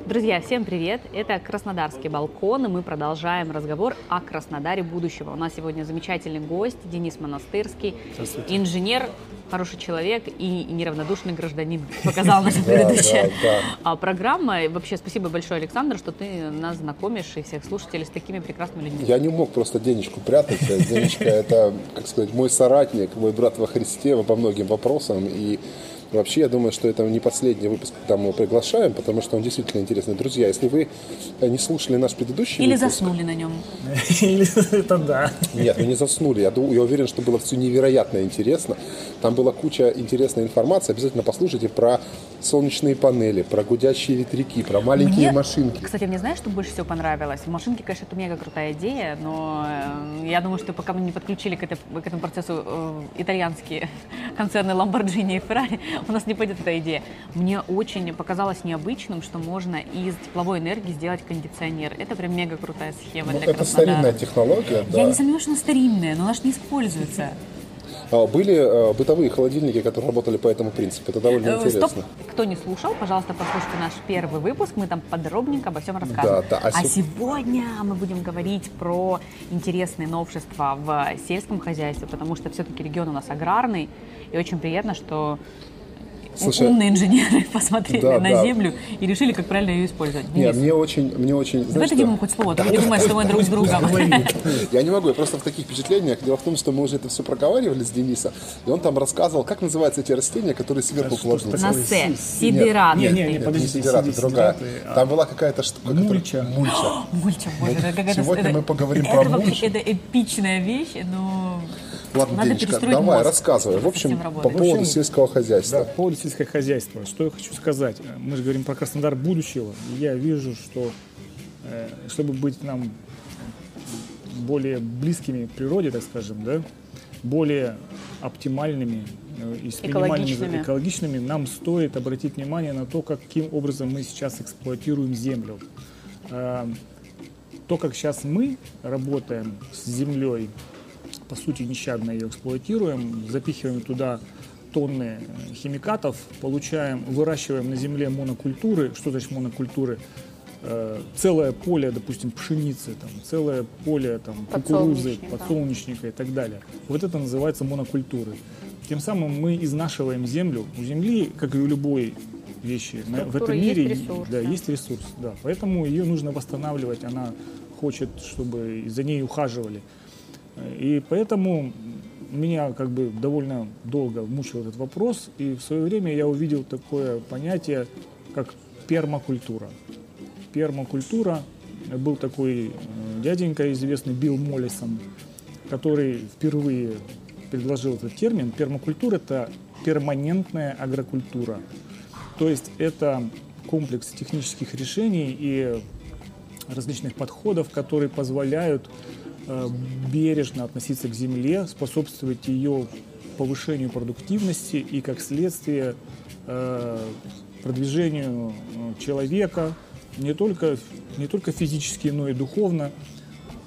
Друзья, всем привет! Это Краснодарский балкон, и мы продолжаем разговор о Краснодаре будущего. У нас сегодня замечательный гость Денис Монастырский, инженер, хороший человек и неравнодушный гражданин, показал наша предыдущая а, программа. И вообще спасибо большое, Александр, что ты нас знакомишь и всех слушателей с такими прекрасными людьми. Я не мог просто Денечку прятать. Денечка – это, как сказать, мой соратник, мой брат во Христе по многим вопросам. И Вообще, я думаю, что это не последний выпуск, когда мы его приглашаем, потому что он действительно интересный. Друзья, если вы не слушали наш предыдущий Или выпуск... заснули на нем. Или это да. Нет, вы не заснули. Я, я уверен, что было все невероятно интересно. Там была куча интересной информации. Обязательно послушайте про солнечные панели, про гудящие ветряки, про маленькие Мне, машинки. Кстати, мне знаешь, что больше всего понравилось? Машинки, конечно, это мега крутая идея, но э, я думаю, что пока мы не подключили к, этой, к этому процессу э, итальянские концерны Lamborghini и Ferrari, у нас не пойдет эта идея. Мне очень показалось необычным, что можно из тепловой энергии сделать кондиционер. Это прям мега крутая схема Ну, для это Краснодара. старинная технология. Я да. не сомневаюсь, что она старинная, но она же не используется. А, Были э, бытовые холодильники, которые работали по этому принципу. Это довольно Э, интересно. Стоп, кто не слушал, пожалуйста, послушайте наш первый выпуск, мы там подробненько обо всем рассказываем. Да, да, а а се- сегодня мы будем говорить про интересные новшества в сельском хозяйстве, потому что все-таки регион у нас аграрный, и очень приятно, что Слушай, умные инженеры посмотрели да, на да. землю и решили, как правильно ее использовать. Не, Денис, мне очень, мне очень, давай дадим ему хоть слово, а то люди думают, что мы друг с другом. Я не могу, я просто в таких впечатлениях. Дело в том, что мы уже это все проговаривали с Денисом, и он там рассказывал, как называются эти растения, которые сверху кладутся. На С, Нет, сидераты. не, не, не, Нет, подождите, не сидераты, другая. сидераты, а Там была какая-то штука. Мульча. Мульча. Боже, какая-то- Сегодня мы поговорим про мульчу. Это эпичная вещь, но Ладно, надо Денечка, давай, мозг. рассказывай. В общем, по поводу сельского Да, хозяйства. по поводу сельского хозяйства. Что я хочу сказать? Мы же говорим про Краснодар будущего. И я вижу, что э, чтобы быть нам более близкими к природе, так скажем, да, более оптимальными э, и с Экологичными. экологичными, нам стоит обратить внимание на то, каким образом мы сейчас эксплуатируем землю. Э, То, как сейчас мы работаем с землей, по сути, нещадно ее эксплуатируем, запихиваем туда тонны э, химикатов, получаем, выращиваем на земле монокультуры. Что значит монокультуры? Э, Целое поле, допустим, пшеницы, там, целое поле там, кукурузы, Подсолнечника. подсолнечника и так далее. Вот это называется монокультуры. Тем самым мы изнашиваем землю. У земли, как и у любой вещи на- в Структура этом есть мире, ресурс, да, да. есть ресурс, да. Поэтому ее нужно восстанавливать. Она хочет, чтобы за ней ухаживали. И поэтому меня как бы довольно долго мучил этот вопрос, и в свое время я увидел такое понятие, как пермакультура. Пермакультура был такой э, дяденька известный Билл Моллисон, который впервые предложил этот термин. Пермакультура – это перманентная агрокультура. То есть это комплекс технических решений и различных подходов, которые позволяют бережно относиться к земле, способствовать ее повышению продуктивности и, как следствие, э, продвижению э, человека не только, не только физически, но и духовно.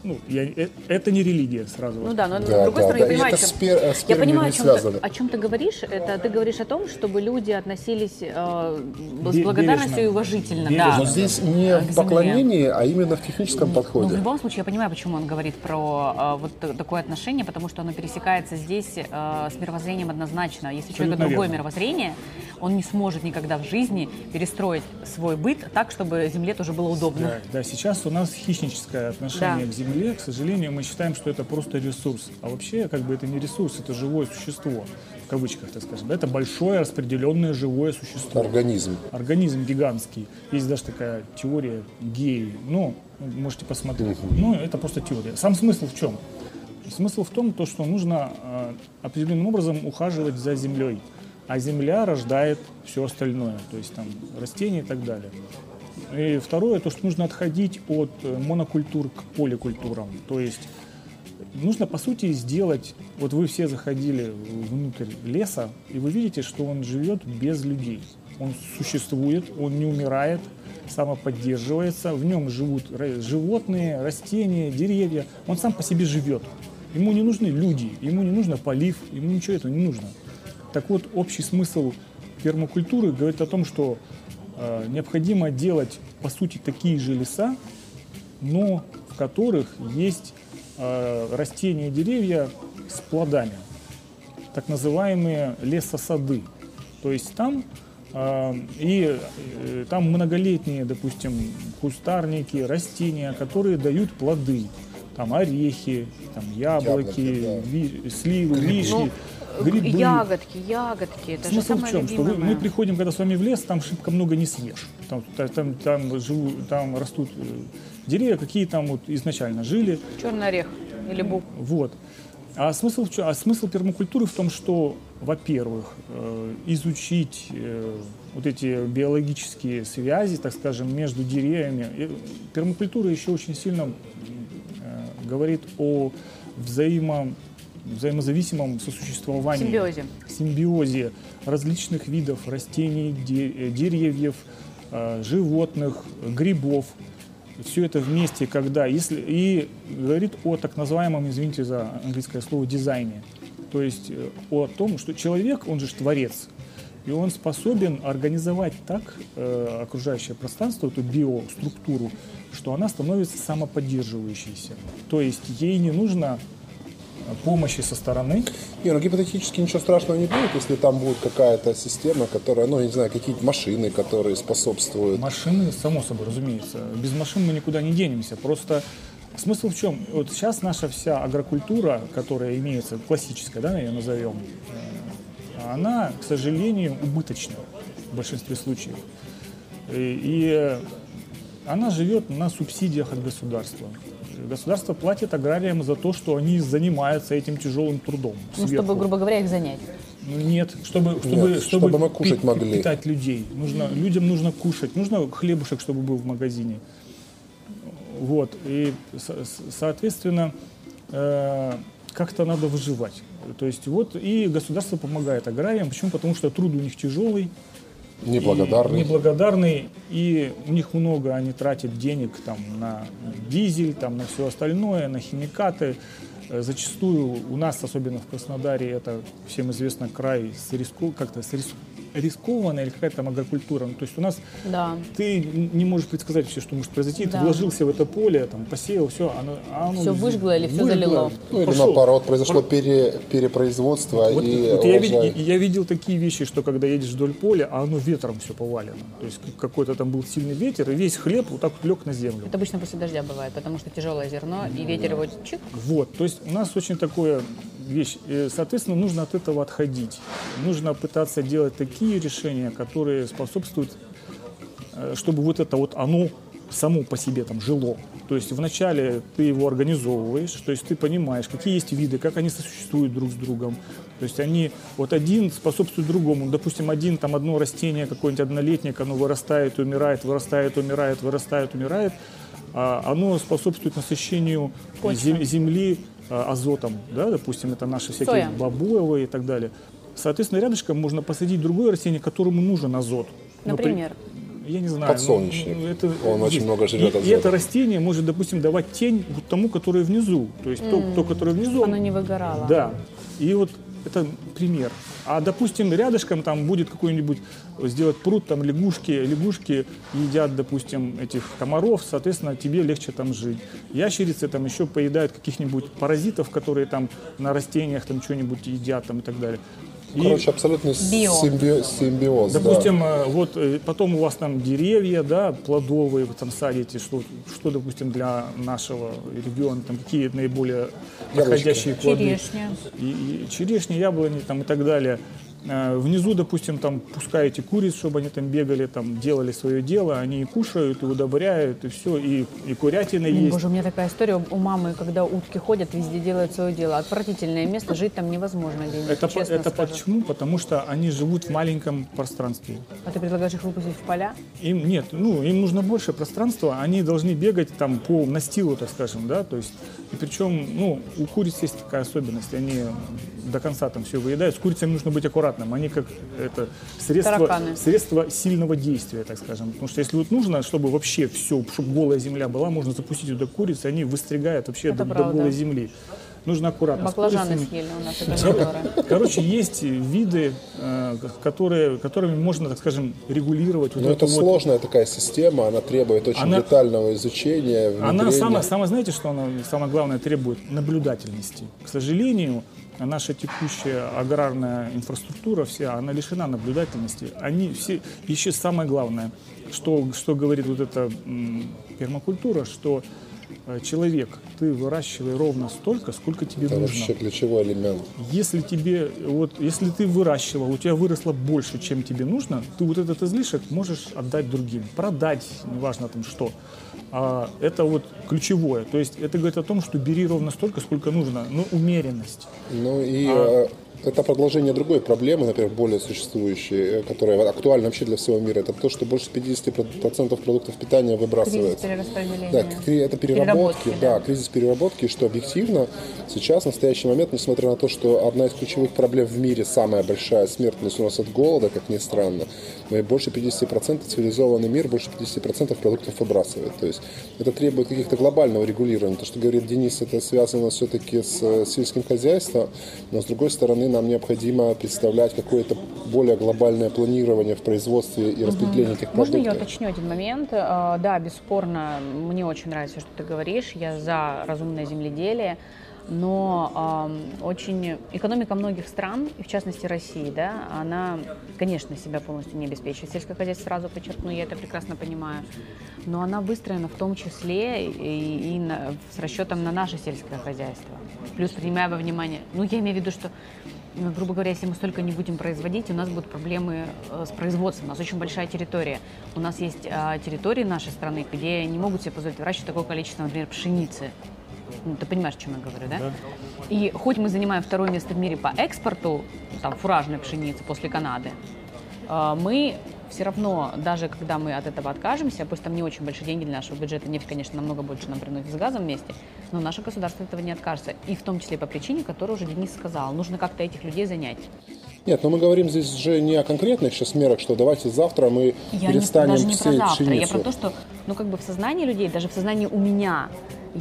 Ну, я, э, это не религия, сразу Ну да, но Да, с другой да, стороны, да. я И понимаю, это чем- пер- э, с я понимаю, о чем, связано. ты, о чем ты говоришь. Это ты говоришь о том, чтобы люди относились э, с благодарностью бережно. и уважительно. Бережно. Да. Но здесь не в поклонении, а именно в техническом Ну, в подходе. любом случае, я понимаю, почему он говорит про э, вот такое отношение, потому что оно пересекается здесь э, с мировоззрением однозначно. Если у человека Абсолютно другое верно. мировоззрение, он не сможет никогда в жизни перестроить свой быт так, чтобы земле тоже было удобно. Да, да, сейчас у нас хищническое отношение Да. к земле. К сожалению, мы считаем, что это просто ресурс. А вообще, как бы это не ресурс, это живое существо, в кавычках, так скажем. Да, Это большое распределенное живое существо. Организм. Организм гигантский. Есть даже такая теория геи. Ну, можете посмотреть. Ну, это просто теория. Сам смысл в чем? Смысл в том, то, что нужно э, определенным образом ухаживать за землей. А земля рождает все остальное, то есть там растения и так далее. И второе, то, что нужно отходить от э, монокультур к поликультурам. То есть нужно, по сути, сделать... Вот вы все заходили внутрь леса, и вы видите, что он живет без людей. Он существует, он не умирает, самоподдерживается, в нем живут животные, растения, деревья. Он сам по себе живет. Ему не нужны люди, ему не нужно полив, ему ничего этого не нужно. Так вот, общий смысл пермакультуры говорит о том, что необходимо делать, по сути, такие же леса, но в которых есть э, растения и деревья с плодами, так называемые лесосады. То есть там э, и э, там многолетние, допустим, кустарники, растения, которые дают плоды. Там орехи, там яблоки, Яблоки, да. ви- сливы, Грибы. вишни, грибы. Ягодки, ягодки. Это же Смысл в самое чем? Что мы приходим, когда с вами в лес, там шибко много не съешь. Там, та- там, там, живу, там растут э, деревья, какие там вот изначально жили. Черный орех или бук. Вот. А смысл, в а смысл пермакультуры в том, что, во-первых, э, изучить э, вот эти биологические связи, так скажем, между деревьями. Пермакультура еще очень сильно говорит о взаимо, взаимозависимом сосуществовании Симбиозе. симбиозе различных видов растений, де- э, деревьев, э, животных, грибов. Все это вместе, когда, если и говорит о так называемом, извините за английское слово, дизайне. То есть э, о том, что человек, он же творец, и он способен организовать так э, окружающее пространство, эту биоструктуру, что она становится самоподдерживающейся. То есть ей не нужно помощи со стороны, Не, ну гипотетически ничего страшного не будет, если там будет какая-то система, которая, ну, я не знаю, какие-то машины, которые способствуют. Машины, само собой, разумеется. Без машин мы никуда не денемся. Просто смысл в чем? Вот сейчас наша вся агрокультура, которая имеется, классическая, да, ее назовем, э, она, к сожалению, убыточна в большинстве случаев. И, и она живет на субсидиях от государства. Государство платит аграриям за то, что они занимаются этим тяжелым трудом. Ну, сверху. чтобы, грубо говоря, их занять. Ну, Нет, чтобы, чтобы, Нет, чтобы мы кушать пи- могли. питать людей. Нужно, людям нужно кушать, нужно хлебушек, чтобы был в магазине. Вот, и, соответственно, э, как-то надо выживать. То есть вот и государство помогает аграриям. Почему? Потому что труд у них тяжелый, Неблагодарный. и неблагодарный, и у них много, они тратят денег там, на дизель, там, на все остальное, на химикаты. Э, Зачастую у нас, особенно в Краснодаре, это всем известно край с риску, как-то с рис- рискованная или какая-то там агрокультура. Ну, то есть у нас Да. ты не можешь предсказать вообще, что может произойти. Да. Ты вложился в это поле, там, посеял, все, оно, а оно Всё выжгло или выжгло, залило? Ну, или наоборот, произошло пере- перепроизводство Вот, и вот я, урожай. ви- я видел такие вещи, что когда едешь вдоль поля, а оно ветром все повалено. То есть какой-то там был сильный ветер, и весь хлеб вот так вот лег на землю. Это обычно после дождя бывает, потому что тяжелое зерно, и ветер его чик. Вот, то есть у нас очень такое вещь. Соответственно, нужно от этого отходить. Нужно пытаться делать такие решения, которые способствуют, э, чтобы вот это вот оно само по себе там жило. То есть вначале ты его организовываешь, то есть ты понимаешь, какие есть виды, как они сосуществуют друг с другом. То есть они, вот один способствует другому. Допустим, один, там одно растение, какой-нибудь однолетник, оно вырастает, умирает, вырастает, умирает, вырастает, умирает. А оно способствует насыщению Почвы. зем- земли а, азотом, да, допустим, это наши всякие Соя. бобовые и так далее. Соответственно, рядышком можно посадить другое растение, которому нужен азот. Например. я не знаю. Подсолнечник. ну, это Он очень есть. много жрет и, и азота. это растение может, допустим, давать тень вот тому, который внизу. То есть то, то, которое внизу. Оно не выгорало. Да. И вот это пример. А, допустим, рядышком там будет какой-нибудь сделать пруд, там лягушки, лягушки едят, допустим, этих комаров, соответственно, тебе легче там жить. Ящерицы там еще поедают каких-нибудь паразитов, которые там на растениях там что-нибудь едят там и так далее. И- Короче, абсолютный Био. симби- симбиоз. да. Допустим, э, вот э, потом у вас там деревья, да, плодовые, вы там садите, что, что допустим, для нашего региона, там какие наиболее подходящие плоды. Черешня. И, и черешни, яблони там и так далее. Э, Внизу, допустим, там пускаете куриц, чтобы они там бегали, там делали свое дело, они и кушают, и удобряют, и все, и, и курятина есть. Боже, у меня такая история у мамы, когда утки ходят, везде делают свое дело. Отвратительное место, жить там невозможно, Это, честно это скажу. почему? Потому что они живут в маленьком пространстве. А ты предлагаешь их выпустить в поля? Им нет, ну им нужно больше пространства, они должны бегать там по настилу, так скажем, да, то есть и причем, ну у куриц есть такая особенность, они до конца там все выедают. С курицами нужно быть аккуратным, они как это средство, Тараканы. средство сильного действия, так скажем, потому что если вот нужно, чтобы вообще все, чтобы голая земля была, можно запустить туда куриц, и они выстригают вообще Это до, до голой земли. нужно аккуратно. Баклажаны съели у нас, это. Короче, есть виды, э, которые, которыми можно, так скажем, регулировать вот Но эту это вот- сложная такая система, она требует очень Она- детального изучения, Она внедрения. самое, самое, знаете, что она самое главное требует? Наблюдательности. К сожалению, наша текущая аграрная инфраструктура вся, она лишена наблюдательности. Они все, еще самое главное, что, что говорит вот эта пермакультура, что человек, ты выращивай ровно столько, сколько тебе Это нужно. вообще ключевой элемент. Если тебе, вот, если ты выращивал, у тебя выросло больше, чем тебе нужно, ты вот этот излишек можешь отдать другим, продать, неважно там что. А это вот ключевое. То есть это говорит о том, что бери ровно столько, сколько нужно, но умеренность. Ну и А- э, это продолжение другой проблемы, например, более существующей, э, которая актуальна вообще для всего мира. Это то, что больше 50% продуктов питания Кризис выбрасывается. перераспределения. Да, это переработки, Переработки, да, кризис переработки, что объективно сейчас, в настоящий момент, несмотря на то, что одна из ключевых проблем в мире, самая большая смертность у нас от голода, как ни странно, мы больше 50% цивилизованный мир, больше 50% продуктов выбрасывает. То есть это требует каких-то глобального регулирования. То, что говорит Денис, это связано все-таки с э, сельским хозяйством, но с другой стороны нам необходимо представлять какое-то более глобальное планирование в производстве и распределении этих Можно продуктов. я уточню один момент? Э, Да, бесспорно, мне очень нравится, что ты говоришь. Я за разумное земледелие. Но эм, очень экономика многих стран, и в частности России, да, она, конечно, себя полностью не обеспечивает. Сельское хозяйство, сразу подчеркну, я это прекрасно понимаю. Но она выстроена в том числе и, и на- с расчетом на наше сельское хозяйство. Плюс принимая во внимание, ну я имею в виду, что грубо говоря, если мы столько не будем производить, у нас будут проблемы э, с производством. У нас очень большая территория. У нас есть э, территории нашей страны, где не могут себе позволить выращивать такое количество, например, пшеницы. Ну, ты понимаешь, о чем я говорю, да? И хоть мы занимаем второе место в мире по экспорту там, фуражной пшеницы после Канады, э, мы все равно, даже когда мы от этого откажемся, пусть там не очень большие деньги для нашего бюджета, нефть, конечно, намного больше нам приносит с газом вместе, но наше государство этого не откажется. И в том числе по причине, которую уже Денис сказал. Нужно как-то этих людей занять. Нет, но мы говорим здесь же не о конкретных сейчас мерах, что давайте завтра мы Я не, перестанем даже не про завтра, я пшеницу. про то, что, ну, как бы в сознании людей, даже в сознании у меня,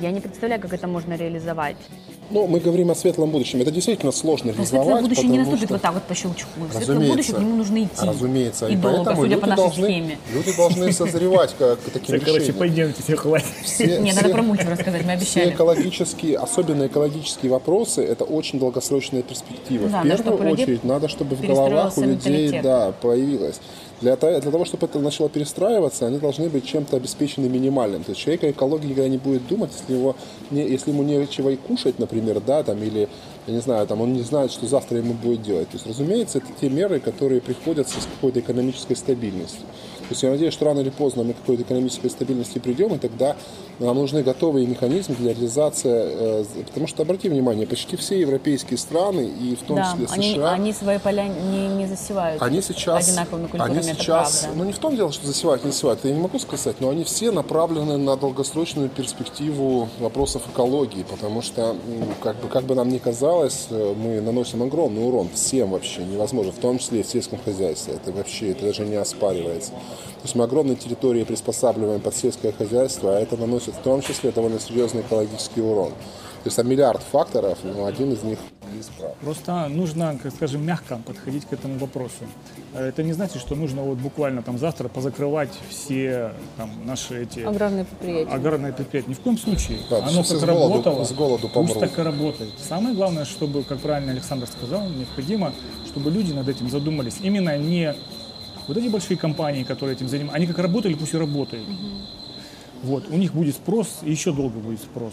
я не представляю, как это можно реализовать. Ну, мы говорим о светлом будущем. Это действительно сложно Но реализовать. светлое будущее не наступит что- вот так вот по щелчку. Светлое Разумеется. будущее, к нему нужно идти. Разумеется. И, долго, поэтому судя люди по нашей должны, схеме. Люди должны созревать как к таким Все, короче, решениям. пойдемте, все хватит. Все- Нет, все- надо про мульчу рассказать, мы Все обещали. экологические, особенно экологические вопросы, это очень долгосрочная перспектива. В первую очередь, надо, чтобы в головах у людей да, появилось. Для, для того, чтобы это начало перестраиваться, они должны быть чем-то обеспечены минимальным. То есть человек о экологии никогда не будет думать, если, его не, если ему нечего и кушать, например, да, там, или, я не знаю, там, он не знает, что завтра ему будет делать. То есть, разумеется, это те меры, которые приходятся с какой-то экономической стабильностью. То есть я надеюсь, что рано или поздно мы к какой-то экономической стабильности придем, и тогда нам нужны готовые механизмы для реализации, э, потому что, обрати внимание, почти все европейские страны, и в том Да, числе они, США, они свои поля не, не засевают они сейчас, одинаковыми культурами, они это сейчас, правда. ну не в том дело, что засевают, не засевают, это я не могу сказать, но они все направлены на долгосрочную перспективу вопросов экологии, потому что, как бы, как бы нам ни казалось, э, мы наносим огромный урон всем вообще, невозможно, в том числе и в сельском хозяйстве, это вообще, это даже не оспаривается. То есть мы огромные территории приспосабливаем под сельское хозяйство, а это наносит в том числе довольно серьезный экологический урон. То есть там миллиард факторов, но один из них неисправ. Просто нужно, как скажем, мягко подходить к этому вопросу. Э, Это не значит, что нужно вот буквально там завтра позакрывать все там, наши эти Аграрные предприятия. аграрные предприятия. Ни в коем случае. Да, Оно как с голоду- работало, с голоду пусть так и работает. Самое главное, чтобы, как правильно Александр сказал, необходимо, чтобы люди над этим задумались. Именно не вот эти большие компании, которые этим занимаются, они как работали, пусть и работают. Вот, у них будет спрос, и еще долго будет спрос.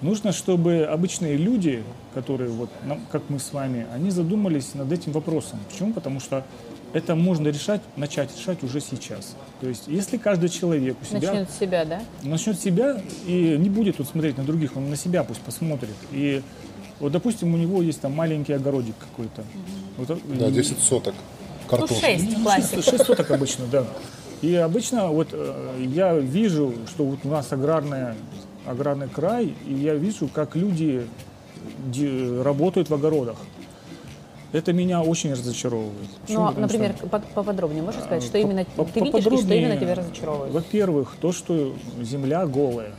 Нужно, чтобы обычные люди, которые, вот, нам- как мы с вами, они задумались над этим вопросом. Почему? Потому что это можно решать, начать решать уже сейчас. То есть, если каждый человек у себя Начнет с себя, да? начнет с себя и не будет вот смотреть на других, он на себя пусть посмотрит. И вот, допустим, у него есть там маленький огородик какой-то. Вот, Да, и- 10 соток Ну, картошки. шесть, классика. 6 соток обычно, да. И обычно вот э, я вижу, что вот у нас аграрная, аграрный край, и я вижу, как люди работают в огородах. Это меня очень разочаровывает. Почему? Ну, а, например, что, по- поподробнее можешь сказать, что по- именно по- ты видишь и что именно тебя разочаровывает? Во-первых, то, что земля голая.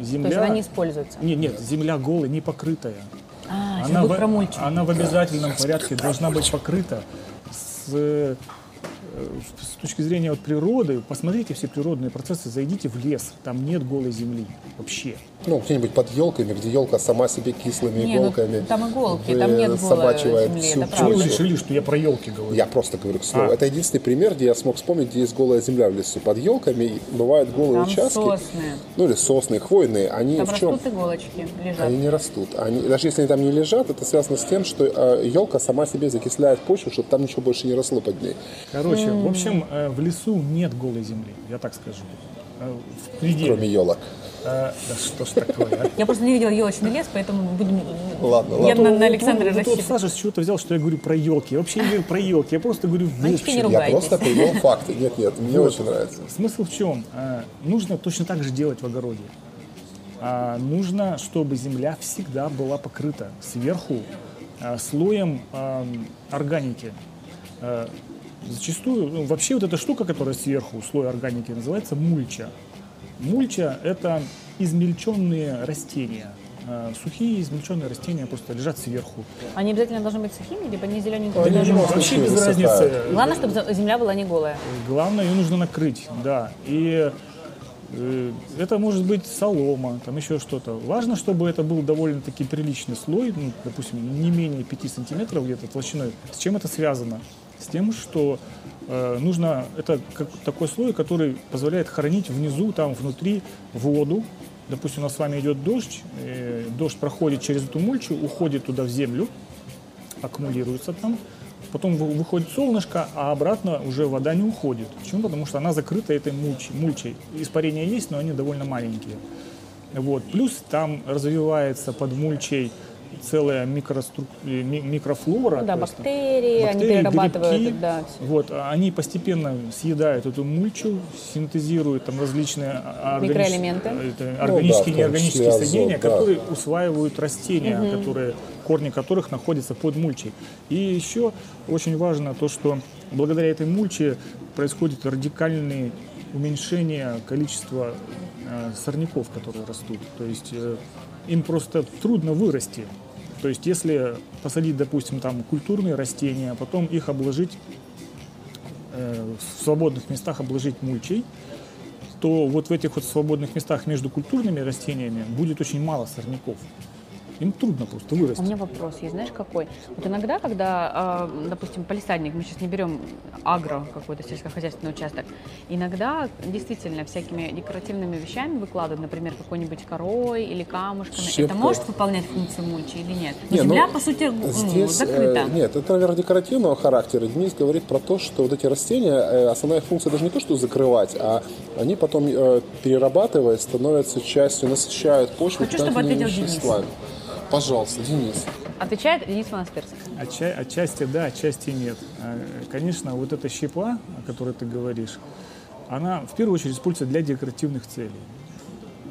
земля... То есть она не используется? Нет, нет, земля голая, не покрытая. А, она, в, она в обязательном порядке должна быть покрыта с, э, с точки зрения вот природы. Посмотрите все природные процессы, зайдите в лес, там нет голой земли вообще. Ну, где-нибудь под елками, где елка сама себе кислыми Не, ну, иголками. там иголки, там нет голой собачивает земли, всю это Почему вы решили, что я про елки говорю? Я просто говорю к слову. А. Это единственный пример, где я смог вспомнить, где есть голая земля в лесу. Под елками бывают голые Там участки. сосны. Ну или сосны, хвойные. Они Там в чем? растут иголочки, лежат. Они не растут. Они, даже если они там не лежат, это связано с тем, что елка сама себе закисляет почву, чтобы там ничего больше не росло под ней. Короче, в общем, э, в лесу нет голой земли, я так скажу. Э, В пределе. Кроме елок. Э, да что ж такое, а? Я просто не видела елочный лес, поэтому будем... Ладно, Я ладно. на, на Вот- Александра вот, вот, рассчитываю. Саша с чего-то взял, что я говорю про елки. Я вообще не говорю про елки, я просто говорю в не общем. Я просто привел факты. Нет, нет, мне очень нравится. Смысл в чем? Э, Нужно точно так же делать в огороде. А, Нужно, чтобы земля всегда была покрыта сверху э, слоем эм, органики. Зачастую, ну, вообще вот эта штука, которая сверху, слой органики, называется мульча. Мульча – это измельченные растения. Э, Сухие измельченные растения просто лежат сверху. Они обязательно должны быть сухими, либо они зелененькие. Они должны быть. Вообще без высыхают. разницы. Главное, чтобы земля была не голая. Главное, ее нужно накрыть, да. И э, это может быть солома, там еще что-то. Важно, чтобы это был довольно-таки приличный слой, ну, допустим, не менее 5 сантиметров где-то толщиной. С чем это связано? С тем, что э, нужно, это как такой слой, который позволяет хранить внизу, там внутри воду. Допустим, у нас с вами идет дождь, э, дождь проходит через эту мульчу, уходит туда в землю, аккумулируется там. Потом вы- выходит солнышко, а обратно уже вода не уходит. Почему? Потому что она закрыта этой мульчей. мульчей. Испарения есть, но они довольно маленькие. Вот. Плюс там развивается под мульчей целая микрострук- э, ми- микрофлора. Ну да, есть, бактерии, они бактерии, перерабатывают, грибки. да. Вот, а они постепенно съедают эту мульчу, синтезируют там различные а- органич- Микроэлементы. это органические Ну да, и неорганические азот, соединения, да. которые усваивают растения, которые, корни которых находятся под мульчей. И еще очень важно то, что благодаря этой мульче происходит радикальное уменьшение количества э, сорняков, которые растут. То есть э, им просто трудно вырасти. То есть если посадить, допустим, там культурные растения, а потом их обложить э, в свободных местах обложить мульчей, то вот в этих вот свободных местах между культурными растениями будет очень мало сорняков. Им трудно просто У вырасти. меня вопрос есть, знаешь, какой? Вот иногда, когда, э, допустим, полисадник, мы сейчас не берем агро, какой-то сельскохозяйственный участок, иногда действительно всякими декоративными вещами выкладывают, например, какой-нибудь корой или камушками. Это Щепкой. может выполнять функцию мульчи или нет? Но Не, ну, земля, по сути, Здесь, закрыта. э, нет, это, наверное, декоративного характера. Денис говорит про то, что вот эти растения, э, основная функция даже не то, что закрывать, а они потом, э, перерабатывая, становятся частью, насыщают почву Хочу, чтобы ответил Денис. Пожалуйста, Денис. Отвечает Денис Монастырский. Отча- отчасти да, отчасти нет. А, Конечно, вот эта щепа, о которой ты говоришь, она в первую очередь используется для декоративных целей.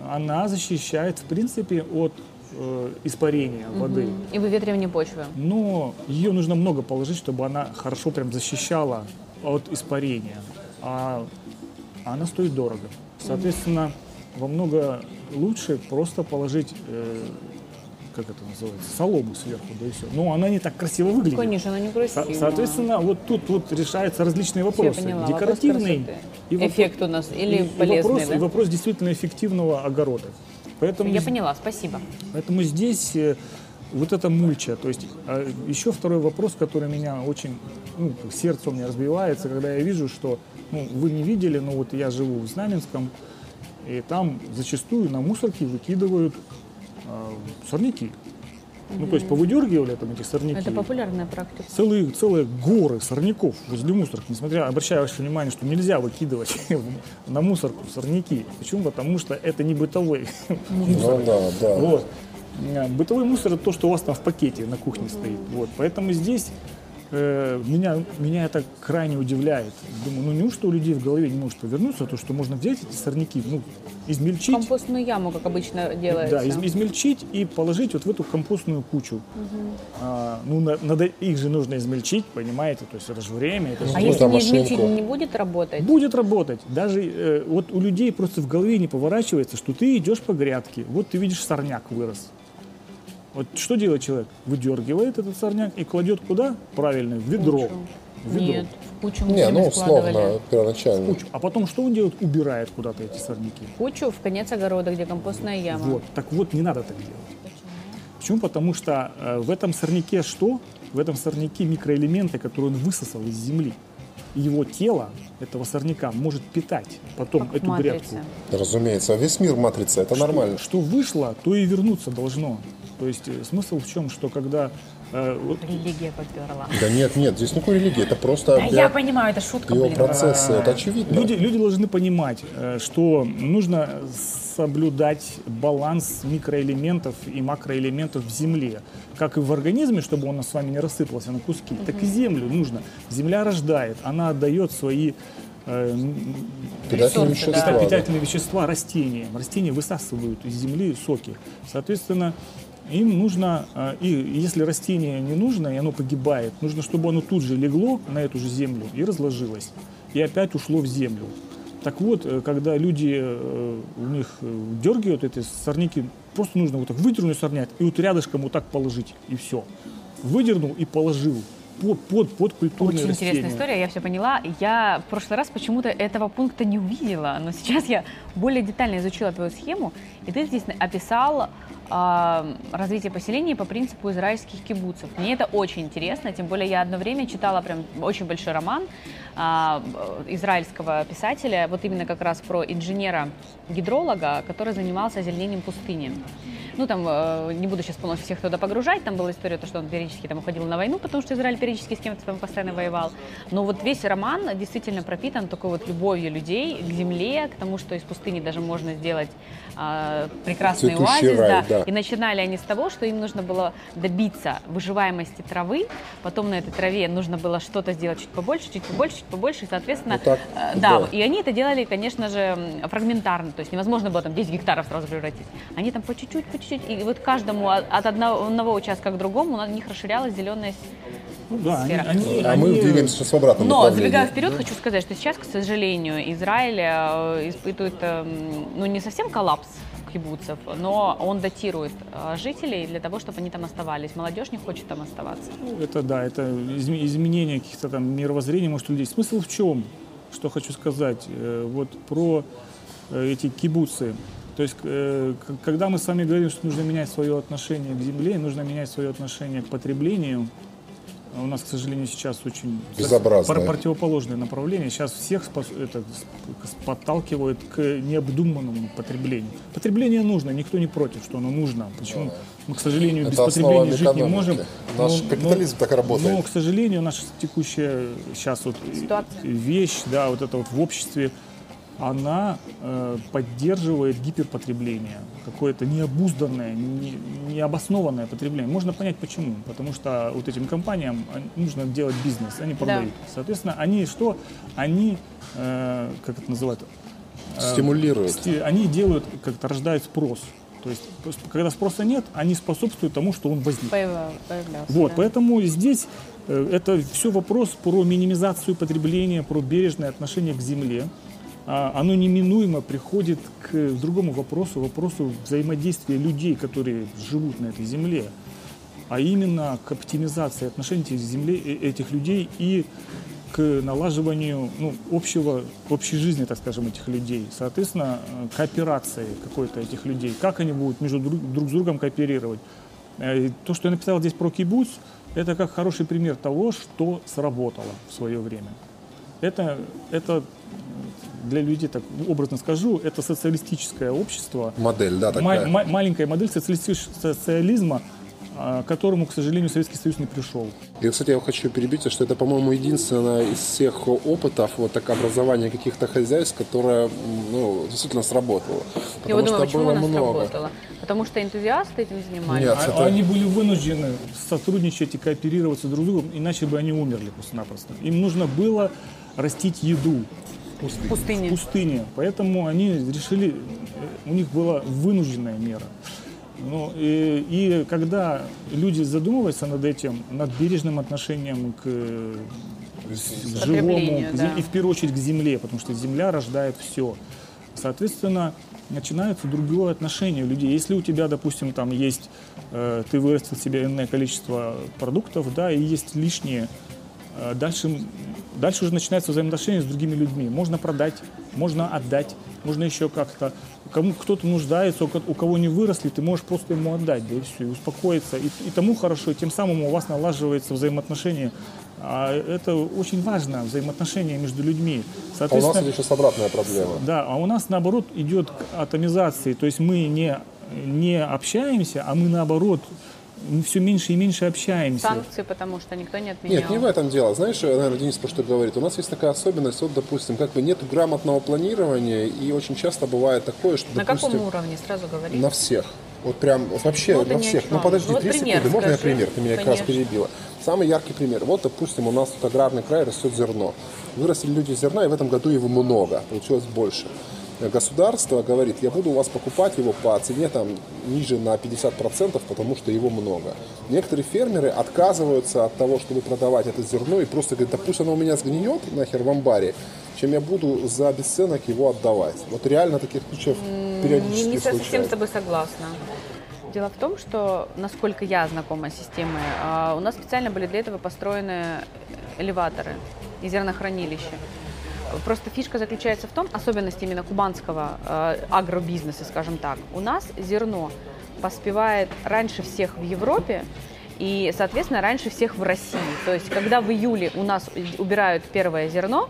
Она защищает, в принципе, от э, испарения воды. И выветривание почвы. но ее нужно много положить, чтобы она хорошо прям защищала от испарения. А она стоит дорого. Соответственно, во много лучше просто положить, э, как это называется, солому сверху, да и все. Но она не так красиво выглядит. Конечно, она не Со- красивая. Соответственно, вот тут вот решаются различные вопросы. поняла. Вопрос Декоративный красоты. и вопрос- Эффект у нас или и- и полезный, вопрос, да? и вопрос действительно эффективного огорода. Поэтому Я поняла, спасибо. Поэтому здесь э, вот эта мульча, то есть а, еще второй вопрос, который меня очень, ну, сердце у меня разбивается, когда я вижу, что, ну, вы не видели, но вот я живу в Знаменском, и там зачастую на мусорке выкидывают а, сорняки. Ну, то есть повыдергивали там эти сорняки. Это популярная практика. Целые, целые горы сорняков возле мусорки. Несмотря, обращаю ваше внимание, что нельзя выкидывать на мусорку сорняки. Почему? Потому что это не бытовой Ну да, да. вот. Э, Бытовой мусор это то, что у вас там в пакете на кухне стоит. Вот. Поэтому здесь э, меня, меня это крайне удивляет. Думаю, ну неужто у людей в голове не может повернуться то, что можно взять эти сорняки, ну, измельчить, Компостную яму, как обычно делается. да, из- измельчить и положить вот в эту компостную кучу. А, ну, на- надо, их же нужно измельчить, понимаете, то есть это же время, это же А Ну, если не измельчить, не будет работать? Будет работать. Даже э, вот у людей просто в голове не поворачивается, что ты идешь по грядке, вот ты видишь сорняк вырос. Вот что делает человек? Выдергивает этот сорняк и кладет куда? Правильно, в ведро. В ведро. Нет, в кучу мы Не, ну, условно, первоначально. Кучу. А потом что он делает? Убирает куда-то эти сорняки. Кучу в конец огорода, где компостная яма. Вот. Так вот, не надо так делать. Почему? Потому что э, в этом сорняке что? В этом сорняке микроэлементы, которые он высосал из земли. Его тело этого сорняка может питать потом Как эту матрица. грядку. Разумеется, весь мир матрица, это нормально. Что вышло, то и вернуться должно. То есть э, смысл в чем, что когда э, вот Религия поперла. Да нет, нет, здесь никакой религии, это просто Да я понимаю, это шутка, его блин. процесса, это очевидно. Люди, люди должны понимать, э, что нужно соблюдать баланс микроэлементов и макроэлементов в земле. Как и в организме, чтобы он с вами не рассыпался на куски, так и землю нужно. Земля рождает, она отдает свои э, Питательные вещества. да. да. питательные вещества растениям. Растения высасывают из земли соки. Соответственно, им нужно, э, и если растение не нужно, и оно погибает, нужно, чтобы оно тут же легло на эту же землю и разложилось, и опять ушло в землю. Так вот, э, когда люди, э, у них э, дергают эти сорняки, просто нужно вот так выдернуть сорняк и вот рядышком вот так положить, и все. Выдернул и положил под, под, под культурные Очень растения. интересная история, я все поняла. Я в прошлый раз почему-то этого пункта не увидела, но сейчас я более детально изучила твою схему, и ты здесь описал а, развитие поселений по принципу израильских кибуцев. Мне это очень интересно, тем более я одно время читала прям очень большой роман э, израильского писателя, вот именно как раз про инженера-гидролога, который занимался озеленением пустыни. Ну, там, э, не буду сейчас полностью всех туда погружать, там была история, то, что он периодически там уходил на войну, потому что Израиль периодически с кем-то там постоянно воевал. Но вот весь роман действительно пропитан такой вот любовью людей к земле, к тому, что из пустыни даже можно сделать а, прекрасный Цветущий оазис. рай, да. да. И начинали они с того, что им нужно было добиться выживаемости травы, потом на этой траве нужно было что-то сделать чуть побольше, чуть побольше, чуть побольше, и, соответственно, Вот так, э, да, да. и они это делали, конечно же, фрагментарно, то есть невозможно было там 10 гектаров сразу превратить. Они там по чуть-чуть, по чуть-чуть, и вот каждому от одного, одного участка к другому у них расширялась зеленая Ну да, они, сфера. они- А мы они- двигаемся сейчас в обратном но, забегая вперед, хочу сказать, что сейчас, к сожалению, Израиль э, испытывает, эм, ну, не совсем коллапс кибуцев, но он датирует э, жителей для того, чтобы они там оставались. Молодежь не хочет там оставаться. Это да, это изме- изменение каких-то там мировоззрений, может, у людей. Смысл в чем? Что хочу сказать? Э, Вот про э, эти кибуцы. То есть, когда мы с вами говорим, что нужно менять свое отношение к земле, нужно менять свое отношение к потреблению, у нас, к сожалению, сейчас очень Безобразное. противоположное направление. Сейчас всех спос- это, подталкивает к необдуманному потреблению. Потребление нужно, никто не против, что оно нужно. Почему? Мы, к сожалению, без Это основа потребления жить не можем. Наш Но- капитализм но- так работает. Но, к сожалению, наша текущая сейчас вот Ситуация. вещь, да, вот это вот в обществе, она э, поддерживает гиперпотребление, какое-то необузданное, не, необоснованное потребление. Можно понять почему. Потому что вот этим компаниям а, нужно делать бизнес, они продают. Соответственно, они что? Они, э, как это называют, Стимулирует. Сти- они делают, как-то рождают спрос. То есть, когда спроса нет, они способствуют тому, что он возник. Появлялся. Вот, да. поэтому здесь э, это все вопрос про минимизацию потребления, про бережное отношение к земле. А, Оно неминуемо приходит к другому вопросу, вопросу взаимодействия людей, которые живут на этой земле, а именно к оптимизации отношений этих земле, э, этих людей и к налаживанию ну, общего, общей жизни, так скажем, этих людей. Соответственно, э, кооперации какой-то этих людей. Как они будут между друг, друг с другом кооперировать. Э, То, что я написал здесь про кибуц, это как хороший пример того, что сработало в свое время. Это, это для людей, так образно скажу, это социалистическое общество, Модель, да, Ма- такая. ма- маленькая модель социалистиш- социализма, а, к которому, к сожалению, Советский Союз не пришел. И, кстати, я хочу перебить, что это, по-моему, единственное из всех опытов вот так образования каких-то хозяйств, которое ну, действительно сработало. Я вот думаю, почему было у нас много. сработало? Потому что энтузиасты этим занимались. Нет, А- это- Они были вынуждены сотрудничать и кооперироваться друг с другом, иначе бы они умерли просто-напросто. Им нужно было растить еду в пустыне. в пустыне, поэтому они решили, у них была вынужденная мера. Ну, и, и когда люди задумываются над этим, над бережным отношением к, к живому, к зе- да. и в первую очередь к земле, потому что земля рождает все. Соответственно, начинается другое отношение людей. Если у тебя, допустим, там есть, э, ты вырастил себе иное количество продуктов, да, и есть лишние, э, дальше, дальше уже начинается взаимоотношения с другими людьми. Можно продать, можно отдать, можно еще как-то. Кому кто-то нуждается, у ко- у кого не выросли, ты можешь просто ему отдать, да и все, и успокоиться. И, и тому хорошо, и тем самым у вас налаживается взаимоотношения. А это очень важно, взаимоотношения между людьми. А у нас Соответственно, сейчас обратная проблема. да, а у нас наоборот идет к атомизации, то есть мы не, не общаемся, а мы наоборот все меньше и меньше общаемся. Санкции, потому что никто не отменял. Нет, не в этом дело. Знаешь, наверное, Денис про что говорит. У нас есть такая особенность, вот, допустим, как бы нет грамотного планирования, и очень часто бывает такое, что, На допустим, каком уровне, сразу говори? На всех. Вот прям вообще Ну, на всех. Ну подожди, Вот две пример секунды. Можно я скажи? пример? Ты меня как раз Конечно. перебила. Самый яркий пример. Вот, допустим, у нас тут аграрный край растет зерно. Вырастили люди зерна, и в этом году его много, получилось больше. Государство говорит, я буду у вас покупать его по цене там ниже на 50%, потому что его много. Некоторые фермеры отказываются от того, чтобы продавать это зерно, и просто говорят, да пусть оно у меня сгниет нахер в амбаре, чем я буду за бесценок его отдавать. Вот реально таких случаев периодически Не, не совсем случается. с тобой согласна. Дело в том, что, насколько я знакома с системой, а, у нас специально были для этого построены элеваторы и зернохранилища. Просто фишка заключается в том, особенность именно кубанского э, агробизнеса, скажем так. У нас зерно поспевает раньше всех в Европе и, соответственно, раньше всех в России. То есть, когда в июле у нас убирают первое зерно,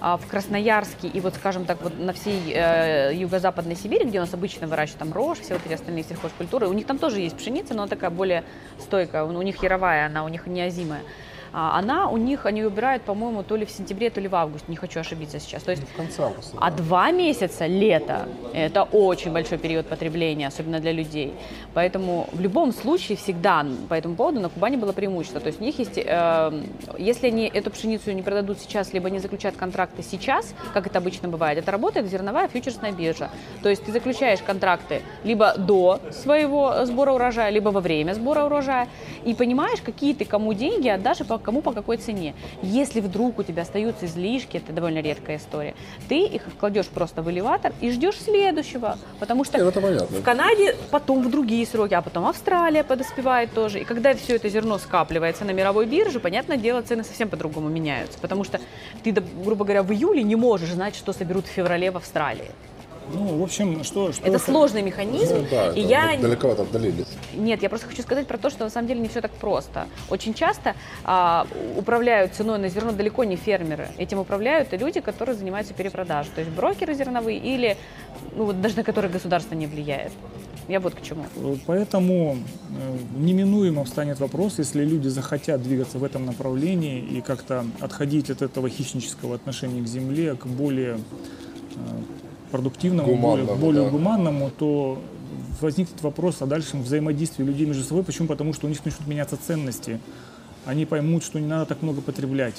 а в Красноярске и вот, скажем так, вот на всей э, юго-западной Сибири, где у нас обычно выращивают там рожь, все вот эти остальные сельхозкультуры, у них там тоже есть пшеница, но она такая более стойкая, у, них яровая, она у них не озимая. А она у них, они убирают, по-моему, то ли в сентябре, то ли в августе, не хочу ошибиться сейчас. То есть В конце августа. а два месяца лето – это очень большой период потребления, особенно для людей. Поэтому в любом случае всегда по этому поводу на Кубани было преимущество. То есть у них есть, э, если они эту пшеницу не продадут сейчас, либо не заключают контракты сейчас, как это обычно бывает, это работает зерновая фьючерсная биржа. То есть ты заключаешь контракты либо до своего сбора урожая, либо во время сбора урожая, и понимаешь, какие ты кому деньги отдашь и по кому по какой цене. Если вдруг у тебя остаются излишки, это довольно редкая история, ты их кладешь просто в элеватор и ждешь следующего, потому что понятно. в Канаде потом в другие сроки, а потом Австралия подоспевает тоже. И когда все это зерно скапливается на мировой бирже, понятное дело, цены совсем по-другому меняются. Потому что ты, грубо говоря, в июле не можешь знать, что соберут в феврале в Австралии. Ну, в общем, что... что Это сложный механизм, Ну, да, и это я далековато отдалились. нет, я просто хочу сказать про то, что на самом деле не все так просто. Очень часто а, управляют ценой на зерно далеко не фермеры. Этим управляют и люди, которые занимаются перепродажей. То есть брокеры зерновые или ну, вот даже на которые государство не влияет. Я вот к чему. Поэтому э, неминуемо встанет вопрос, если люди захотят двигаться в этом направлении и как-то отходить от этого хищнического отношения к земле, к более э, продуктивному, Гуманному, более, более да. гуманному, то возникнет вопрос о дальшем взаимодействии людей между собой. Почему? Потому что у них начнут меняться ценности. Они поймут, что не надо так много потреблять,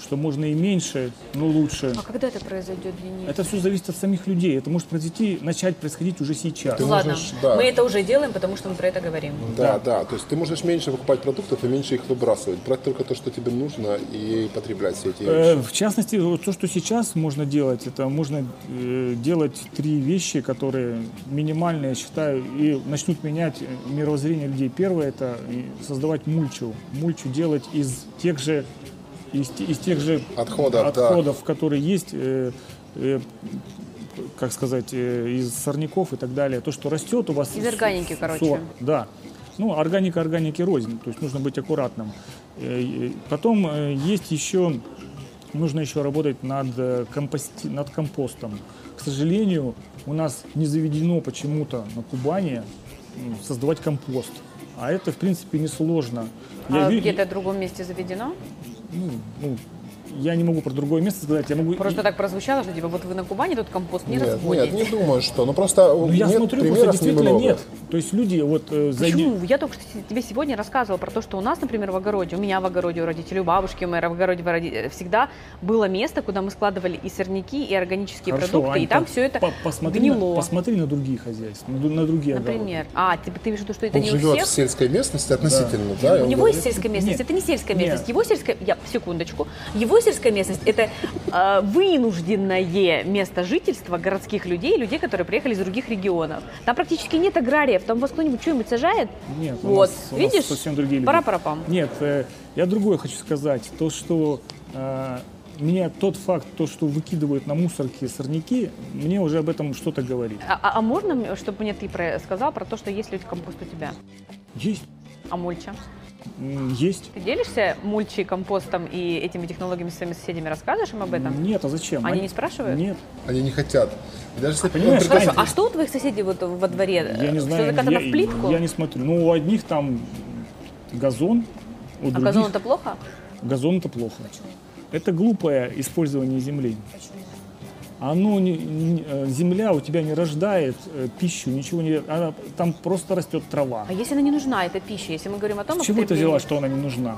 что можно и меньше, но лучше. А когда это произойдет, Денис? Это все зависит от самих людей. Это может произойти, начать происходить уже сейчас. Ты Ну ладно, можешь, да. мы это уже делаем, потому что мы про это говорим. Да, да, то есть ты можешь меньше покупать продуктов и меньше их выбрасывать. Брать только то, что тебе нужно, и потреблять все эти Э, вещи. В частности, вот то, что сейчас можно делать, это можно э, делать три вещи, которые минимальные, я считаю, и начнут менять э, мировоззрение людей. Первое – это э, создавать мульчу. Мульчу делать из тех же, из, из тех же Отходов, да. отходов которые есть, э, э, как сказать, э, из сорняков и так далее. То, что растет у вас. Из органики, с- короче. сорт, да. Ну, органика органики рознь, то есть нужно быть аккуратным. Э, Потом э, есть еще, нужно еще работать над, э, компости, над компостом. К сожалению, у нас не заведено почему-то на Кубани создавать компост. А это, в принципе, несложно. А ви- где-то в другом месте заведено? Ну, ну, я не могу про другое место сказать, я могу... Просто так прозвучало, что типа вот вы на Кубани тут компост не Нет, разводите. нет, не думаю, что. Ну просто Ну, я нет смотрю, просто действительно немного. нет. То есть люди вот э, за Почему? Я только что тебе сегодня рассказывала про то, что у нас, например, в огороде, у меня в огороде, у родителей, у бабушки, у мэра в огороде в всегда было место, куда мы складывали и сорняки, и органические Хорошо, продукты, Ань, и там по- все это по- посмотри, на, гнило. посмотри на другие хозяйства, на, на другие огороды. Например. А, ты, ты имеешь в виду, что это Он не у живет всех? в сельской местности относительно, да? и У него говорит, есть сельская местность, Нет. это не сельская Нет. местность. Его сельская, я, секундочку, его сельская местность это э, вынужденное место жительства городских людей, людей, которые приехали из других регионов. Там практически нет аграриев, там вас кто-нибудь что-нибудь сажает? Нет, у вот, нас- у нас видишь? совсем другие люди. Пара-парапам. Нет, э, я другое хочу сказать. То, что э, меня тот факт, то, что выкидывают на мусорки сорняки, мне уже об этом что-то говорит. А, а- а можно, чтобы мне ты про- сказал про то, что есть люди компост у тебя? Есть. А мульча? Есть. Ты делишься мульчей, компостом и этими технологиями с своими соседями? Рассказываешь им об этом? Нет, а зачем? Они не спрашивают? Нет. Они не хотят. И Даже если Понимаешь, он пригласит- Хорошо, а что у твоих соседей вот во дворе? Я не Все знаю. закатано я, в плитку? я не смотрю. Ну, у одних там газон, у а других газон это плохо? газон это плохо. Это глупое использование земли. Оно не, не- э, земля у тебя не рождает э, пищу, ничего не, она, там просто растет трава. А если она не нужна, эта пища? Если мы говорим о том, С чего ты взяла, что она не нужна?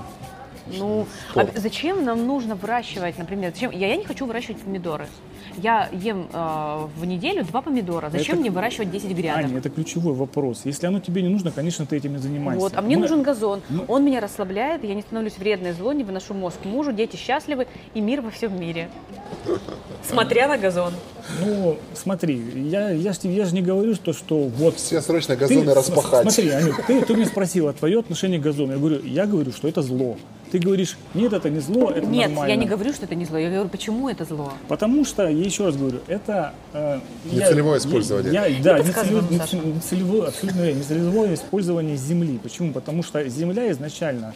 Ну, а зачем нам нужно выращивать, например, зачем? Я, я не хочу выращивать помидоры. Я ем э, в неделю два помидора. Зачем Это- мне выращивать 10 грядок? Аня, это ключевой вопрос. Если оно тебе не нужно, конечно, ты этим не занимайся. Вот, а мне Мы- нужен газон. ну- Он меня расслабляет, я не становлюсь вредной зло, не выношу мозг мужу, дети счастливы и мир во всем мире. Смотря на газон. Ну, смотри, я, я, ж, я же не говорю, что, что вот Все срочно Ты газоны см- распахать. Смотри, Анют, ты, ты меня спросила твое отношение к газону. Я говорю, я говорю, что это зло. Ты говоришь, нет, это не зло, это Нет, нормально. я не говорю, что это не зло. Я говорю, почему это зло? Потому что, я еще раз говорю, это... э, я- Нецелевое я- использование. Я, да, Не подсказывай нецелевое, нецелевое, абсолютно нецелевое использование земли. Почему? Потому что земля изначально,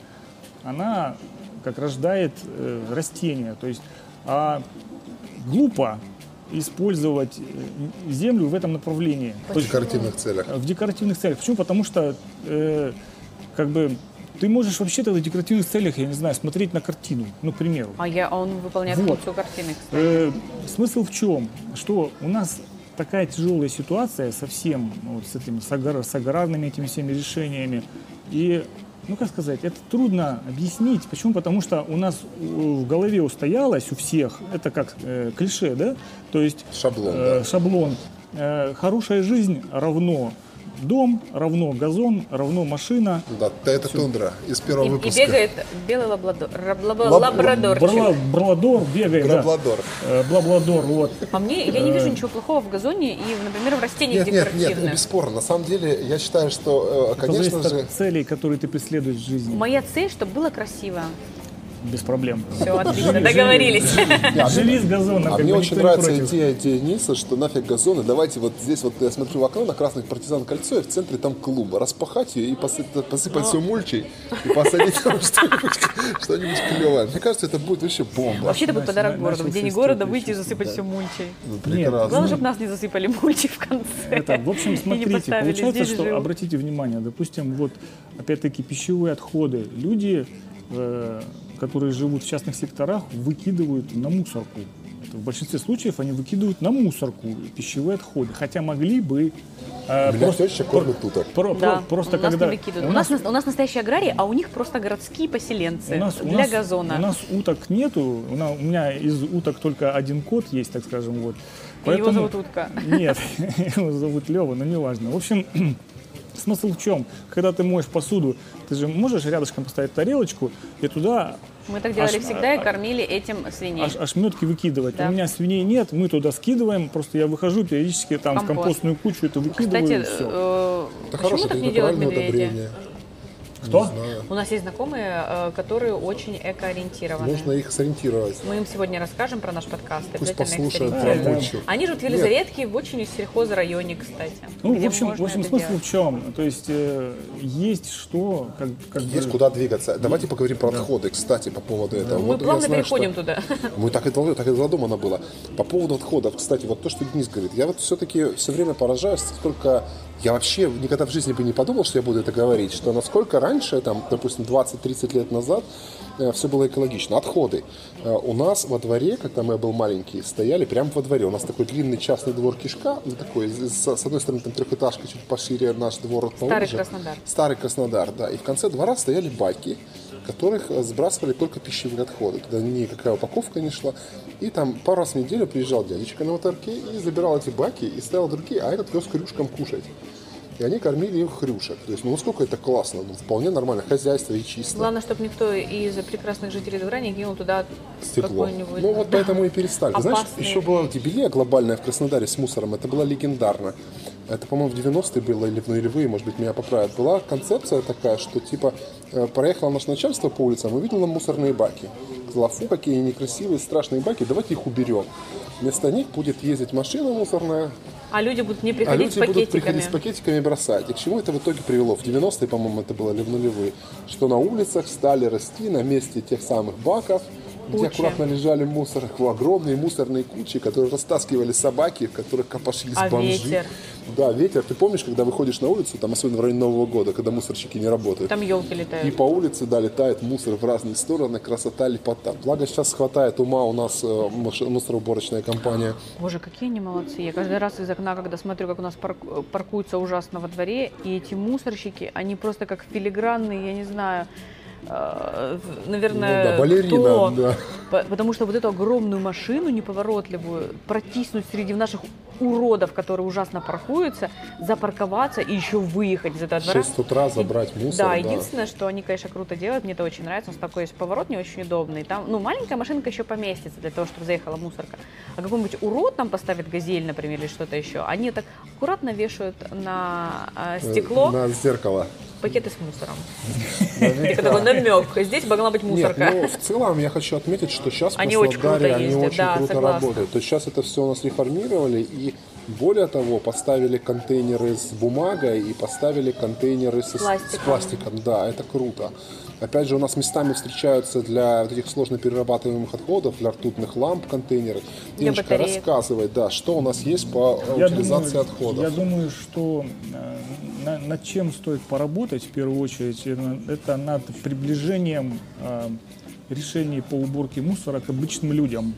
она как рождает э, растения. То есть а глупо использовать э, землю в этом направлении. В декоративных целях. в декоративных целях. Почему? Потому что э, как бы ты можешь вообще-то в декоративных целях, я не знаю, смотреть на картину, ну, к примеру. А я, а он выполняет Вот. функцию картины, кстати. Э, смысл в чем? Что у нас такая тяжелая ситуация со всем, вот с этими с, агар- с аграрными этими всеми решениями. И, ну как сказать, это трудно объяснить. Почему? Потому что у нас в голове устоялось у всех, это как э, клише, да? То есть Шаблон, э, да. шаблон. Э, хорошая жизнь равно дом, равно газон, равно машина. Да, да, это тундра из первого И, и выпуска. бегает белый лабрадор, Лаб- лабрадорчик. Брла- Браладор бегает, да. Грабладор. Э, Блабладор, вот. А мне, я не вижу ничего плохого в газоне и, например, в растениях Нет, нет, декоративных. нет, бесспорно. На самом деле, я считаю, что, э, Это конечно зависит же, целей, которые ты преследуешь в жизни. Моя цель, чтобы было красиво. Без проблем. Все, отлично, договорились. Живи с газоном, А как мне бы очень нравится идея Дениса, что нафиг газоны, давайте вот здесь вот я смотрю в окно на красных партизан кольцо, и в центре там клуба, распахать ее и посыпать, посыпать все мульчей и посадить там что-нибудь, клевое. Мне кажется, это будет вообще бомба. Вообще это будет подарок городу. В день города выйти и засыпать все мульчей. Ну, Прекрасно. Главное, чтобы нас не засыпали мульчей в конце. В общем, смотрите, получается, что, обратите внимание, допустим, вот, опять-таки, пищевые отходы. Люди, э, которые живут в частных секторах, выкидывают на мусорку. Это в большинстве случаев они выкидывают на мусорку пищевые отходы, хотя могли бы... э, Меня теща кормит уток. про- Да, про- просто у нас когда... не выкидывают. у У нас, нас- у нас настоящие аграрии, а у них просто городские поселенцы У нас, у для нас- газона. У нас уток нету. У, на- у меня из уток только один кот есть, так скажем. Вот. И его зовут Утка. Нет, его зовут Лева, но неважно. В общем, смысл в чем? Когда ты моешь посуду, ты же можешь рядышком поставить тарелочку и туда Мы так делали Аж- всегда и а- кормили этим свиней. аж, ошметки выкидывать. Да. У меня свиней нет, мы туда скидываем, просто я выхожу периодически там в Компост. компостную кучу это выкидываю Кстати, и все. э, Это почему хорошее, так это не делают медведи? удобрение. Кто? Не знаю. У нас есть знакомые, э, которые очень экоориентированы. Нужно их сориентировать. Мы им сегодня расскажем про наш подкаст. Пусть послушают мульчу. Они живут в Елизаветке, в очень сельхозрайоне, кстати. Ну, в общем, в общем это смысл делать. в чем? То есть э, есть что, как, как Есть бы- куда двигаться. Давайте поговорим про отходы, кстати, по поводу этого. Мы Вот плавно знаю, что- переходим туда. Мы так и, дол- так и задумано было. По поводу отходов, кстати, вот то, что Денис говорит, я вот все-таки все время поражаюсь, сколько Я вообще никогда в жизни бы не подумал, что я буду это говорить, что насколько раньше, там, допустим, 20-30 лет назад, э, все было экологично. Отходы. Э, у нас во дворе, когда я был маленький, стояли прямо во дворе. У нас такой длинный частный двор кишка, ну, такой, с, одной стороны, там трехэтажка чуть пошире наш двор. Старый Краснодар. Старый Краснодар, да. И в конце двора стояли баки, которых э, сбрасывали только пищевые отходы. Туда никакая упаковка не шла. И там пару раз в неделю приезжал дядечка на моторке и забирал эти баки и ставил другие, а этот вез крюшкам кушать. И они кормили их хрюшек. То есть, ну, насколько это классно, ну, вполне нормально, хозяйство и чисто. Главное, чтобы никто из прекрасных жителей двора не кинул туда Стекло. какое-нибудь... Ну, вот поэтому и перестали. Ты Знаешь, Опасные еще была дебилия глобальная в Краснодаре с мусором. Это было легендарно. Это, по-моему, в 90-е было или в нулевые, может быть, меня поправят. Была концепция такая, что, типа, э, проехало наше начальство по улицам, увидело мусорные баки. Сказала, фу, какие некрасивые, страшные баки, давайте их уберем. Вместо них будет ездить машина мусорная, А люди будут не а приходить с люди будут пакетиками. приходить с пакетиками и бросать. И к чему это в итоге привело? В 90-е, по-моему, это было, или в нулевые. Что на улицах стали расти на месте тех самых баков, где Кучи. аккуратно лежали мусор, огромные мусорные кучи, которые растаскивали собаки, в которых копошились А бомжи. ветер? Да, ветер. Ты помнишь, когда выходишь на улицу, там особенно в районе Нового года, когда мусорщики не работают? Там елки И летают. по улице, да, летает мусор в разные стороны, красота, лепота. Благо сейчас хватает ума у нас э, мусороуборочная компания. Боже, какие они молодцы. Я каждый раз из окна, когда смотрю, как у нас парк- паркуются ужасно во дворе, и эти мусорщики, они просто как филигранные, я не знаю, наверное, Ну да, балерина, кто. да. По- Потому что вот эту огромную машину неповоротливую протиснуть среди наших уродов, которые ужасно паркуются, запарковаться и еще выехать из этого двора. 6 утра забрать мусор. Да, единственное, что они, конечно, круто делают, мне это очень нравится, у нас такой есть поворот не очень удобный, там, ну, маленькая машинка еще поместится для того, чтобы заехала мусорка, а какой-нибудь урод там поставит газель, например, или что-то еще, они так аккуратно вешают на э, Э, стекло На зеркало. Пакеты с мусором. Это такой намек, здесь могла быть Нет, мусорка. ну в целом я хочу отметить, что сейчас в Они очень Краснодаре круто они очень да, круто согласна. работают. То есть сейчас это все у нас реформировали и более того, поставили контейнеры с бумагой и поставили контейнеры с, с пластиком. Да, это круто. Опять же, у нас местами встречаются для вот этих сложно перерабатываемых отходов, для ртутных ламп контейнеры. Батареек. рассказывай, да, что у нас есть по э, Я утилизации думаю, отходов. Я думаю, что э, на- над чем стоит поработать в первую очередь, э, это над приближением решений по уборке мусора к обычным людям.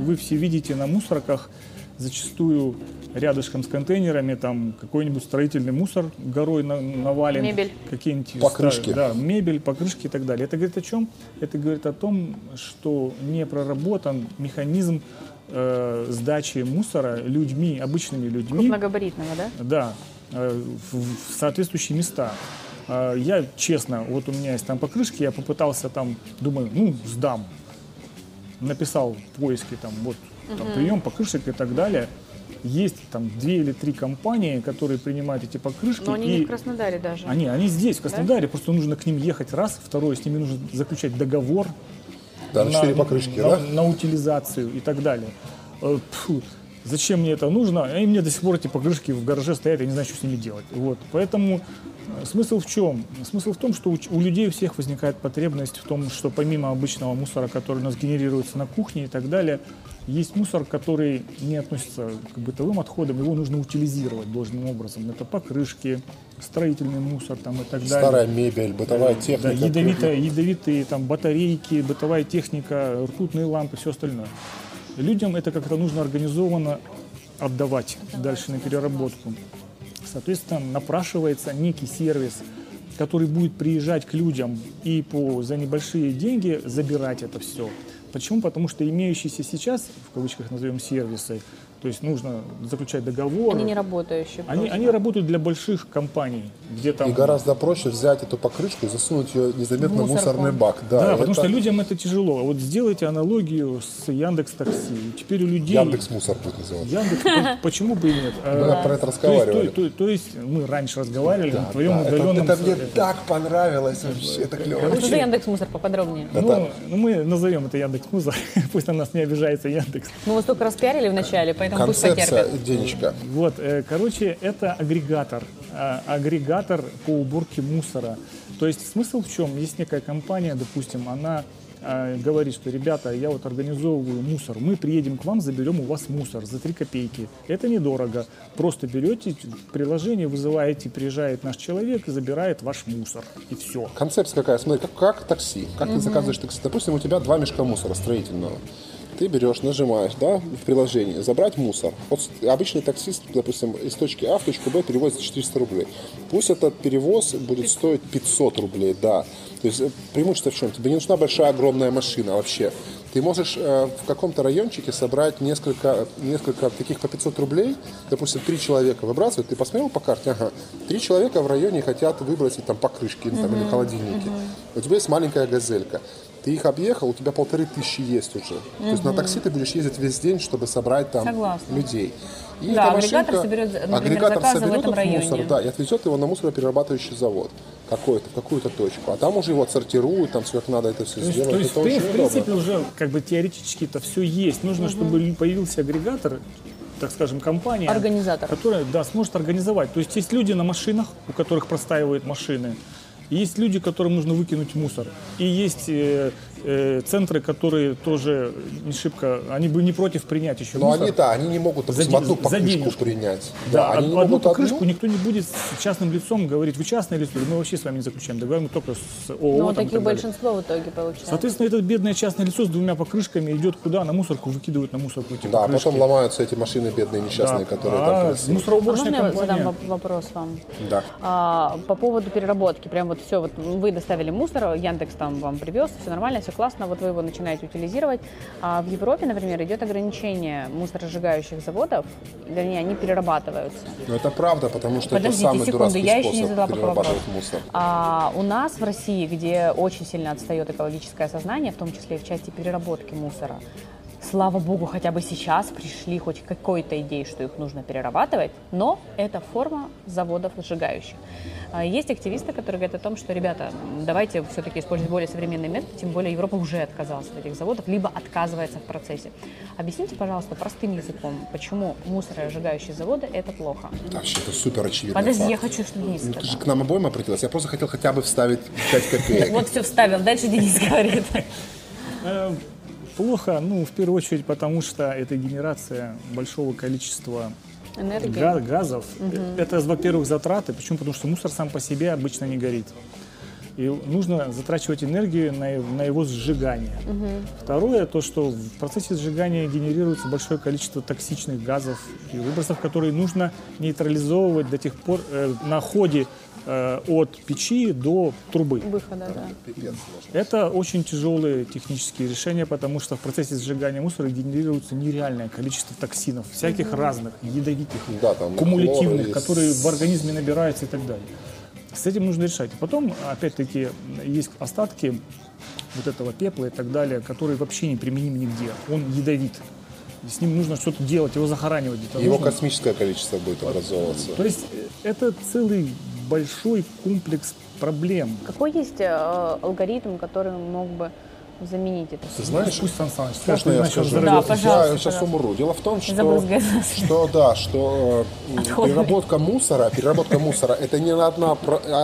Вы все видите на мусорках зачастую рядышком с контейнерами там какой-нибудь строительный мусор горой на- навален. Мебель. Какие-нибудь Покрышки. ста- Да, мебель, покрышки и так далее. Это говорит о чем? Это говорит о том, что не проработан механизм э, сдачи мусора людьми, обычными людьми, Крупногабаритного, да? да, э, в, в соответствующие места. Э, Я честно, вот у меня есть там покрышки, я попытался там, думаю, ну, сдам. Написал в поиске там, вот, там, прием покрышек и так далее. Есть там две или три компании, которые принимают эти покрышки. Но они и не в Краснодаре даже. они, они здесь, в Краснодаре, просто нужно к ним ехать раз, второе, с ними нужно заключать договор Да, на 4 покрышки, на, да? на утилизацию и так далее. Э, пфу, зачем мне это нужно? И мне до сих пор эти покрышки в гараже стоят, я не знаю, что с ними делать. Вот. Поэтому э, смысл в чем? Смысл в том, что у, у людей у всех возникает потребность в том, что помимо обычного мусора, который у нас генерируется на кухне и так далее, есть мусор, который не относится к бытовым отходам, его нужно утилизировать должным образом. Это покрышки, строительный мусор там, и так далее. Старая мебель, бытовая Да, техника. ядовитая, ядовитые там батарейки, бытовая техника, ртутные лампы, все остальное. Людям это как-то нужно организованно отдавать дальше на переработку. Соответственно, напрашивается некий сервис, который будет приезжать к людям и по, за небольшие деньги забирать это все. Почему? Потому что имеющиеся сейчас, в кавычках назовем сервисы, то есть нужно заключать договор. Они не работающие. Они, просто. они работают для больших компаний, где там И гораздо проще взять эту покрышку и засунуть ее незаметно в мусорный бак. Да, Да, потому это что людям это тяжело. Вот сделайте аналогию с Яндекс Такси. Теперь у людей Яндекс Мусор будет называться. Яндекс, по- почему бы и нет? Мы А, про это то есть, разговаривали. то, то- то есть мы раньше разговаривали на твоем Да, это, удаленном это мне это- так понравилось вообще, это клево. А что за Яндекс Мусор поподробнее? ну, ну, мы назовем это Яндекс Муза, пусть на нас не обижается Яндекс. Мы вас только распиарили в начале, поэтому пусть Концепция, потерпят. Денечка. Вот, э, короче, это агрегатор, а, агрегатор по уборке мусора. То есть смысл в чем? Есть некая компания, допустим, она э, говорит, что, ребята, я вот организовываю мусор, мы приедем к вам, заберем у вас мусор за 3 копейки. Это недорого. Просто берете приложение, вызываете, приезжает наш человек и забирает ваш мусор. И все. Концепция какая? Смотри, как, как такси. Как ты заказываешь такси? Допустим, у тебя два мешка мусора строительного. Ты берешь, нажимаешь, да, в приложении, забрать мусор. Вот обычный таксист, допустим, из точки А в точку Б перевозит за 400 рублей. Пусть этот перевоз будет стоить 500 рублей, да. То есть э, преимущество в чем? Тебе не нужна большая, огромная машина вообще. Ты можешь э, в каком-то райончике собрать несколько, несколько таких по 500 рублей. Допустим, три человека выбрасывают. Ты посмотрел по карте? Ага. Три человека в районе хотят выбросить там покрышки там, или холодильники. У тебя есть маленькая газелька. Ты их объехал, у тебя полторы тысячи есть уже. То есть на такси ты будешь ездить весь день, чтобы собрать там Согласна. людей. И Да, агрегатор машинка- соберет, например, агрегатор соберет этом этот мусор, районе. да, и отвезет его на мусороперерабатывающий завод какой-то, в какую-то точку. А там уже его отсортируют, там все как надо это все То сделать. то есть это в, очень в удобно. принципе, уже как бы теоретически это все есть. Нужно, чтобы появился агрегатор, так скажем, компания, Организатор. которая да, сможет организовать. То есть есть люди на машинах, у которых простаивают машины. Есть люди, которым нужно выкинуть мусор. И есть э, центры, которые тоже не шибко, они бы не против принять еще Но мусор. они, да, они не могут, За одну за покрышку денежку. принять. Да, они не одну могут покрышку одну. никто не будет с частным лицом говорить, вы частное лицо, мы вообще с вами не заключаем договор, мы только с ООО. Ну, таких так далее. большинство в итоге получается. Соответственно, это бедное частное лицо с двумя покрышками идет куда? На мусорку выкидывают на мусорку эти Да, а покрышки. потом ломаются эти машины бедные, несчастные, Да. которые а там красивые. А мусороуборочная можно я задам вопрос вам? Да. А, по поводу переработки, прям вот все, вот вы доставили мусор, Яндекс там вам привез, все нормально, все классно, вот вы его начинаете утилизировать. А в Европе, например, идет ограничение мусоросжигающих заводов, вернее, они перерабатываются. Но это правда, потому что Подождите это самый секунду, дурацкий я еще не задала перерабатывать вопрос. мусор. А у нас в России, где очень сильно отстает экологическое сознание, в том числе и в части переработки мусора, слава богу, хотя бы сейчас пришли хоть к какой-то идее, что их нужно перерабатывать, но это форма заводов сжигающих. А Есть активисты, которые говорят о том, что, ребята, давайте все-таки использовать более современный метод, тем более Европа уже отказалась от этих заводов, либо отказывается в процессе. Объясните, пожалуйста, простым языком, почему мусоросжигающие заводы – это плохо? Да, вообще, это супер очевидно. Подожди, я хочу, чтобы Денис Ну, ты же к нам обоим обратилась. Я просто хотел хотя бы вставить 5 копеек. Вот все вставил. Дальше Денис говорит. Плохо, ну, в первую очередь, потому что это генерация большого количества Энергия. га- газов. Это, во-первых, затраты. Почему? Потому что мусор сам по себе обычно не горит. И нужно затрачивать энергию на, на его сжигание. Второе, то, что в процессе сжигания генерируется большое количество токсичных газов и выбросов, которые нужно нейтрализовывать до тех пор э, на ходе э, от печи до трубы. Выхода, да. Это очень тяжелые технические решения, потому что в процессе сжигания мусора генерируется нереальное количество токсинов, всяких разных, ядовитых, Да, там кумулятивных, которые в организме набираются и так далее. С этим нужно решать. Потом, опять-таки, есть остатки вот этого пепла и так далее, который вообще не применим нигде. Он ядовит. С ним нужно что-то делать, его захоранивать. Его нужно. космическое количество будет образовываться. То есть э, это целый большой комплекс проблем. Какой есть э, алгоритм, который мог бы заменить это? Ты знаешь, Пусть Сан Саныч Можно я скажу? Да, пожалуйста, Я сейчас умру. Дело в том, что, что да, что э, Отходы. переработка мусора, переработка мусора, это не одна,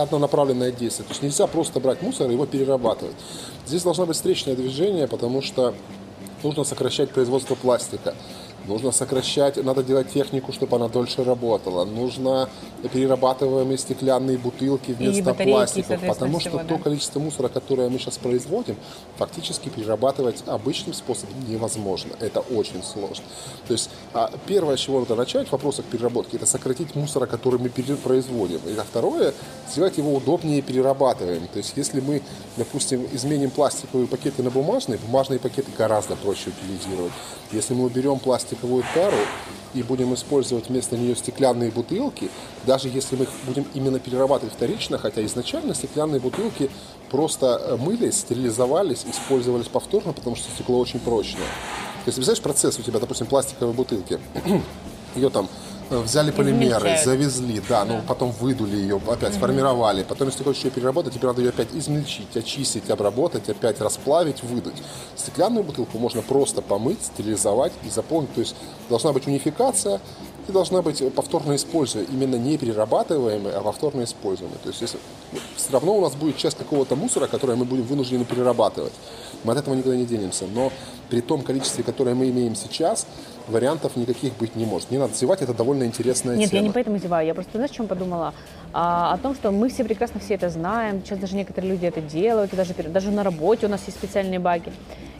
однонаправленное действие. То есть нельзя просто брать мусор и его перерабатывать. Здесь должно быть встречное движение, потому что нужно сокращать производство пластика. Нужно сокращать, надо делать технику, чтобы она дольше работала. Нужно перерабатываемые стеклянные бутылки вместо пластиков. Потому что всего, то да. количество мусора, которое мы сейчас производим, фактически перерабатывать обычным способом невозможно. Это очень сложно. То есть а, первое, с чего надо начать в вопросах переработки, это сократить мусора, который мы производим. И второе, сделать его удобнее перерабатываем. То есть если мы, допустим, изменим пластиковые пакеты на бумажные, бумажные пакеты гораздо проще утилизировать. Если мы уберем пластиковую тару, и будем использовать вместо нее стеклянные бутылки, даже если мы их будем именно перерабатывать вторично, хотя изначально стеклянные бутылки просто э, мылись, стерилизовались, использовались повторно, потому что стекло очень прочное. То есть, представляешь, процесс у тебя, допустим, пластиковой бутылки, ее там взяли полимеры, Измельчают. завезли, да, ну потом выдули ее, опять сформировали, потом, если хочешь ее переработать, тебе надо ее опять измельчить, очистить, обработать, опять расплавить, выдуть. Стеклянную бутылку можно просто помыть, стерилизовать и заполнить, то есть должна быть унификация, и должна быть повторно используемая, именно не перерабатываемая, а повторно используемая. То есть если, все равно у нас будет часть какого-то мусора, который мы будем вынуждены перерабатывать. Мы от этого никуда не денемся. Но при том количестве, которое мы имеем сейчас, вариантов никаких быть не может. Не надо зевать, это довольно интересная Нет, тема. я не поэтому зеваю. Я просто, знаешь, о чем подумала? А, о том, что мы все прекрасно все это знаем. Сейчас даже некоторые люди это делают. И даже, даже на работе у нас есть специальные баки.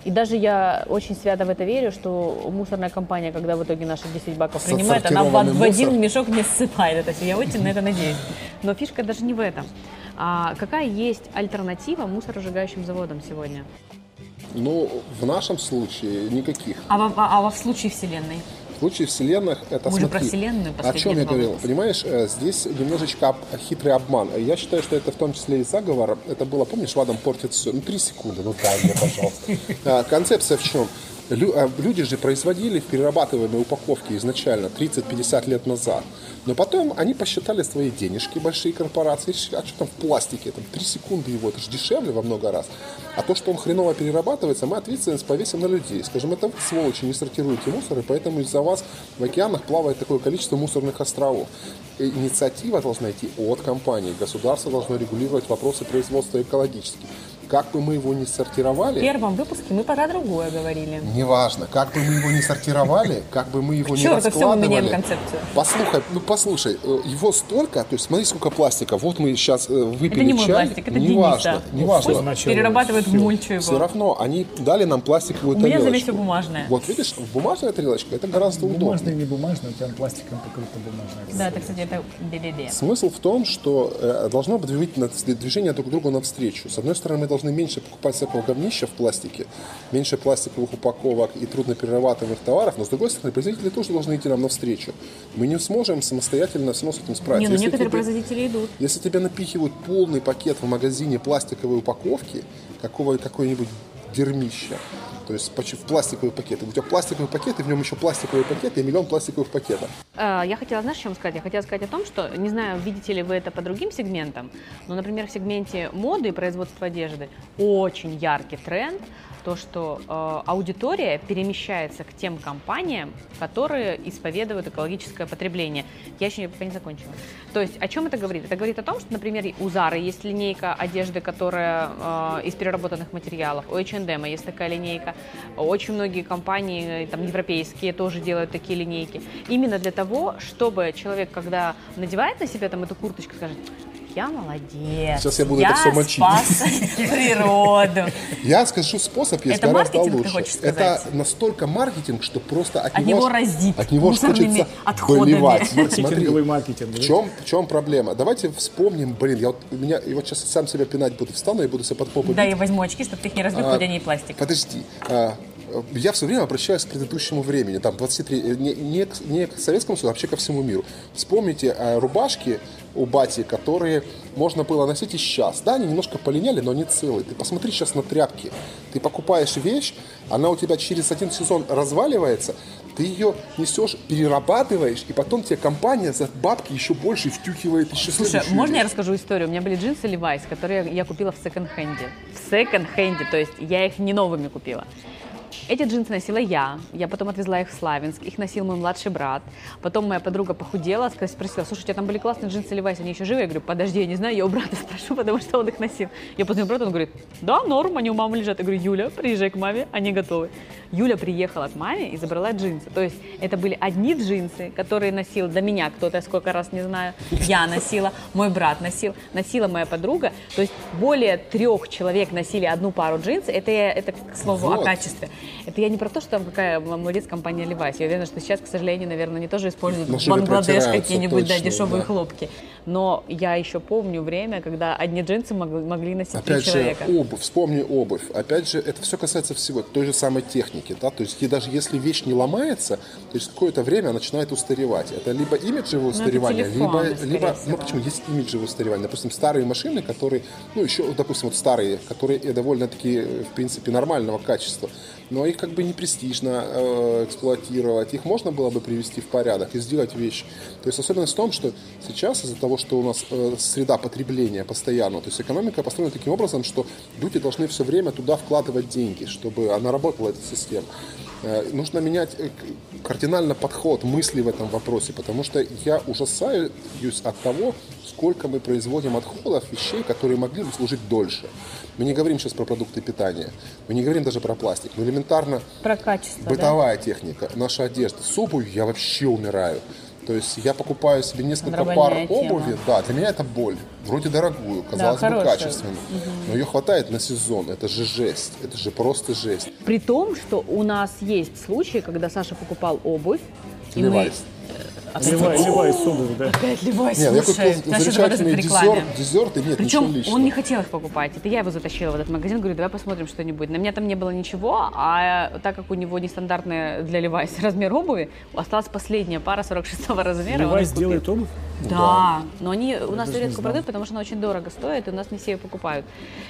И даже я очень свято в это верю, что мусорная компания, когда в итоге наши 10 баков принимает, она в, в один мешок не ссыпает это все. Я очень на это надеюсь. Но фишка даже не в этом. А какая есть альтернатива мусоросжигающим заводам сегодня? Ну, в нашем случае никаких. А во, а во в случае Вселенной? В случае вселенных это Мы же смотри, про Вселенную О чем я говорил? Понимаешь, э, здесь немножечко об- хитрый обман. Я считаю, что это в том числе и заговор. Это было, помнишь, Вадам портит все. Ну, три секунды, ну дай мне, пожалуйста. А, Концепция в чем? А, Люди же производили в перерабатываемой упаковке изначально 30-50 лет назад. Но потом они посчитали свои денежки, большие корпорации, а что там в пластике, там 3 секунды его, это же дешевле во много раз. А то, что он хреново перерабатывается, мы ответственность повесим на людей. Скажем, это вы, сволочи, не сортируете мусор, и поэтому из-за вас в океанах плавает такое количество мусорных островов. И инициатива должна идти от компании. Государство должно регулировать вопросы производства экологически. Как бы мы его не В сортировали, первом выпуске мы про другое говорили. Неважно, как бы мы его не сортировали, как бы мы его не черту, всё, мы меняем раскладывали. концепцию. Послушай, ну послушай, э, его столько, то есть смотри, сколько пластика. Вот мы сейчас выпили Это не мой пластик, это неважно, Дениса. неважно. В Всё. мульчу его. Все равно они дали нам пластиковую У меня тарелочку. всё бумажное. Вот видишь, бумажная тарелочка, это гораздо удобнее. не бумажный, у тебя пластиком покрыто бумажное. Да, это, кстати, это. Смысл в том, что э, должно быть движение друг другу навстречу. С одной стороны, мы должны меньше покупать всякого говнища в пластике, меньше пластиковых упаковок и трудноперерабатываемых товаров, но с другой стороны, производители тоже должны идти нам навстречу. Мы не сможем самостоятельно все с этим справиться. Не, ну Если некоторые тебе- производители идут. Если тебе напихивают полный пакет в магазине пластиковой упаковки, какого, какой-нибудь дерьмища, то есть в пластиковый пакет. У тебя пластиковый пакет, и в нем еще пластиковый пакет, и миллион пластиковых пакетов. Э, Я хотела, знаешь, чем сказать? Я хотела сказать о том, что, не знаю, видите ли вы это по другим сегментам, но, например, в сегменте моды и производства одежды очень яркий тренд, то, что э, аудитория перемещается к тем компаниям, которые исповедуют экологическое потребление. Я еще не- закончила. То есть о чем это говорит? Это говорит о том, что, например, у Зары есть линейка одежды, которая э, из переработанных материалов, у H&M есть такая линейка, очень многие компании, э, там, европейские тоже делают такие линейки. Именно для того, чтобы человек, когда надевает на себя там эту курточку, скажет, я молодец. Сейчас я буду это всё мочить». спас природу. Я скажу способ, есть Это гораздо маркетинг, ты лучше. хочешь сказать? Это настолько маркетинг, что просто от, От него разит От него хочется отходами. болевать. Смотри, Маркетинговый маркетинг. В чем, в чем проблема? Давайте вспомним, блин, я вот, у меня, и вот сейчас сам себя пинать буду, встану и буду себя под попу Да, бить. я возьму очки, чтобы ты их не разбил, А, они и пластик. Подожди. а, Я все время обращаюсь к предыдущему времени, там 23, э, не, не, к- не к Советскому Союзу, а вообще ко всему миру. Вспомните а, рубашки у бати, которые можно было носить и сейчас. Да, они немножко полиняли, но они целые. Ты посмотри сейчас на тряпки. Ты покупаешь вещь, она у тебя через один сезон разваливается, ты ее несешь, перерабатываешь, и потом тебе компания за бабки еще больше втюхивает еще Слушай, можно я вещь. расскажу историю? У меня были джинсы Levi's, которые я купила в секонд-хенде. В секонд-хенде, то есть я их не новыми купила. Эти джинсы носила я, я потом отвезла их в Славянск, их носил мой младший брат. Потом моя подруга похудела, спросила, слушай, у тебя там были классные джинсы Levi's, они еще живы? Я говорю, подожди, я не знаю, я у брата спрошу, потому что он их носил. Я позвонила брату, он говорит, да, норм, они у мамы лежат. Я говорю, Юля, приезжай к маме, они готовы. Юля приехала к маме и забрала джинсы. То есть это были одни джинсы, которые носил до меня кто-то, сколько раз не знаю, я носила, мой брат носил, носила моя подруга. То есть более трех человек носили одну пару джинс. Это, я- это к слову о Вот. качестве. Это я не про то, что там какая молодец компания Levi's. Я уверена, что сейчас, к сожалению, наверное, они тоже используют шубе Бангладеш какие-нибудь да, дешевые да. хлопки. Но я еще помню время, когда одни джинсы могли, носить три Опять же, человека. обувь, вспомни обувь. Опять же, это все касается всего той же самой техники. Да? То есть и даже если вещь не ломается, то есть какое-то время она начинает устаревать. Это либо имиджевое это устаревание, либо, либо ну почему есть имиджевое устаревание. Допустим, старые машины, которые, ну еще, допустим, вот старые, которые э, довольно-таки, э, в принципе, нормального качества, но их как бы не престижно э, эксплуатировать. Их можно было бы привести в порядок и сделать вещи. То есть особенность в том, что сейчас из-за того, что у нас э, среда потребления постоянно, то есть экономика построена таким образом, что люди должны все время туда вкладывать деньги, чтобы она работала, эта система. Э, нужно менять кардинально подход, мысли в этом вопросе, потому что я ужасаюсь от того, сколько мы производим отходов, вещей, которые могли бы служить дольше. Мы не говорим сейчас про продукты питания, мы не говорим даже про пластик, но элементарно Про качество, да? бытовая техника, наша одежда. С обувью я вообще умираю. То есть я покупаю себе несколько Нормальная пар тема. обуви, да, для меня это боль. Вроде дорогую, казалось бы, хорошая. качественную. Но ее хватает на сезон. Это же жесть. Это же просто жесть. При том, что у нас есть случаи, когда Саша покупал обувь, и мы... Левайс. Левай, левай с обувь, да. Опять Левайс, Нет, я слушай, купил замечательные дезерт, дезерты, нет, Причем ничего личного. он не хотел их покупать. Это я его затащила в этот магазин. Говорю, давай посмотрим что-нибудь. На меня там не было ничего, а так как у него нестандартный для Левайс размер обуви, осталась последняя пара 46 размера. Левай купил. сделает обувь? Да, но они у нас редко продают, потому что она очень дорого стоит, и у нас не все ее покупают.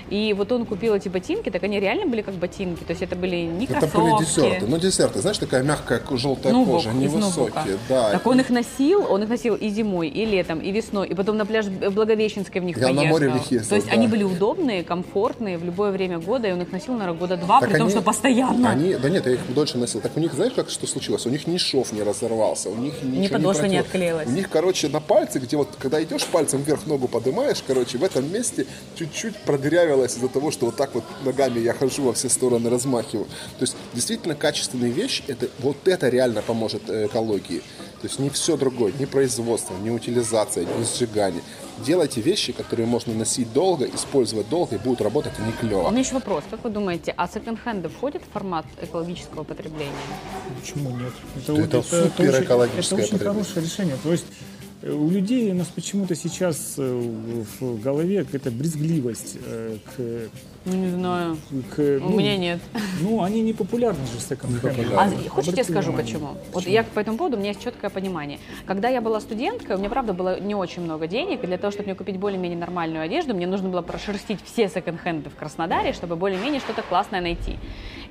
И вот он купил эти ботинки, так они реально были как ботинки, то есть это были не Это кроссовки. были десерты. Ну, десерты, знаешь, такая мягкая желтая Нубок, кожа, невысокие. Да. Так он их носил, он их носил и зимой, и летом, и весной, и потом на пляж Благовещенской в них Я на море в них ездил, То есть да. они были удобные, комфортные в любое время года, и он их носил, наверное, года два, Так при том, они- что постоянно. Они, да нет, я их дольше носил. Так у них, знаешь, как что случилось? У них ни шов не разорвался, у них ничего подошва не протерло. отклеилась. У них, короче, на пальце, где вот, когда идешь пальцем вверх ногу поднимаешь, короче, в этом месте чуть-чуть продырявилось из-за того, что вот так вот ногами я хожу во все стороны, размахиваю. То есть, действительно, качественные вещи, это, вот это реально поможет э, экологии. То есть, не все другое, ни производство, ни утилизация, ни сжигание. Делайте вещи, которые можно носить долго, использовать долго и будут работать, а не У клево. меня еще вопрос. Как вы думаете, а секонд-хенды входят в формат экологического потребления? Почему нет? Это супер очень- экологическое Это очень хорошее решение. То есть э, у людей у нас почему-то сейчас э, в голове какая-то брезгливость э, к, не знаю. к У ну, меня нет. Ну, они не популярны же секонд-хенды. А Да. хочете я скажу внимание. почему? Вот я по этому поводу, у меня есть четкое понимание. Когда я была студенткой, у меня, правда, было не очень много денег, и для того, чтобы мне купить более-менее нормальную одежду, мне нужно было прошерстить все секонд-хенды в Краснодаре, чтобы более-менее что-то классное найти.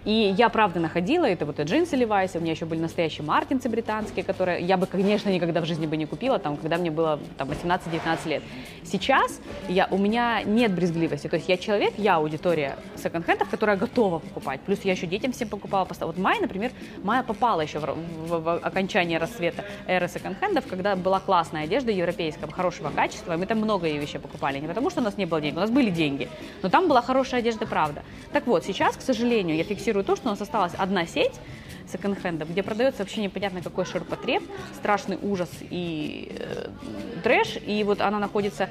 И я, правда, находила, это вот и джинсы Levi's, у меня еще были настоящие мартинцы британские, которые я бы, конечно, никогда в жизни бы не купила, там, когда мне было там, 18-19 лет. Сейчас я, у меня нет брезгливости, то есть я человек, я аудитория секонд-хендов, которая готова покупать. Плюс я еще детям всем покупала. Вот Майя, например, Майя попала еще в, в- в окончание рассвета эры секонд-хендов, когда была классная одежда европейского, хорошего качества, и мы там много ее вещей покупали. Не потому, что у нас не было денег, у нас были деньги, но там была хорошая одежда, правда. Так вот, сейчас, к сожалению, я фиксирую то, что у нас осталась одна сеть, секонд-хендов, где продается вообще непонятно какой ширпотреб, страшный ужас и э, трэш, и вот она находится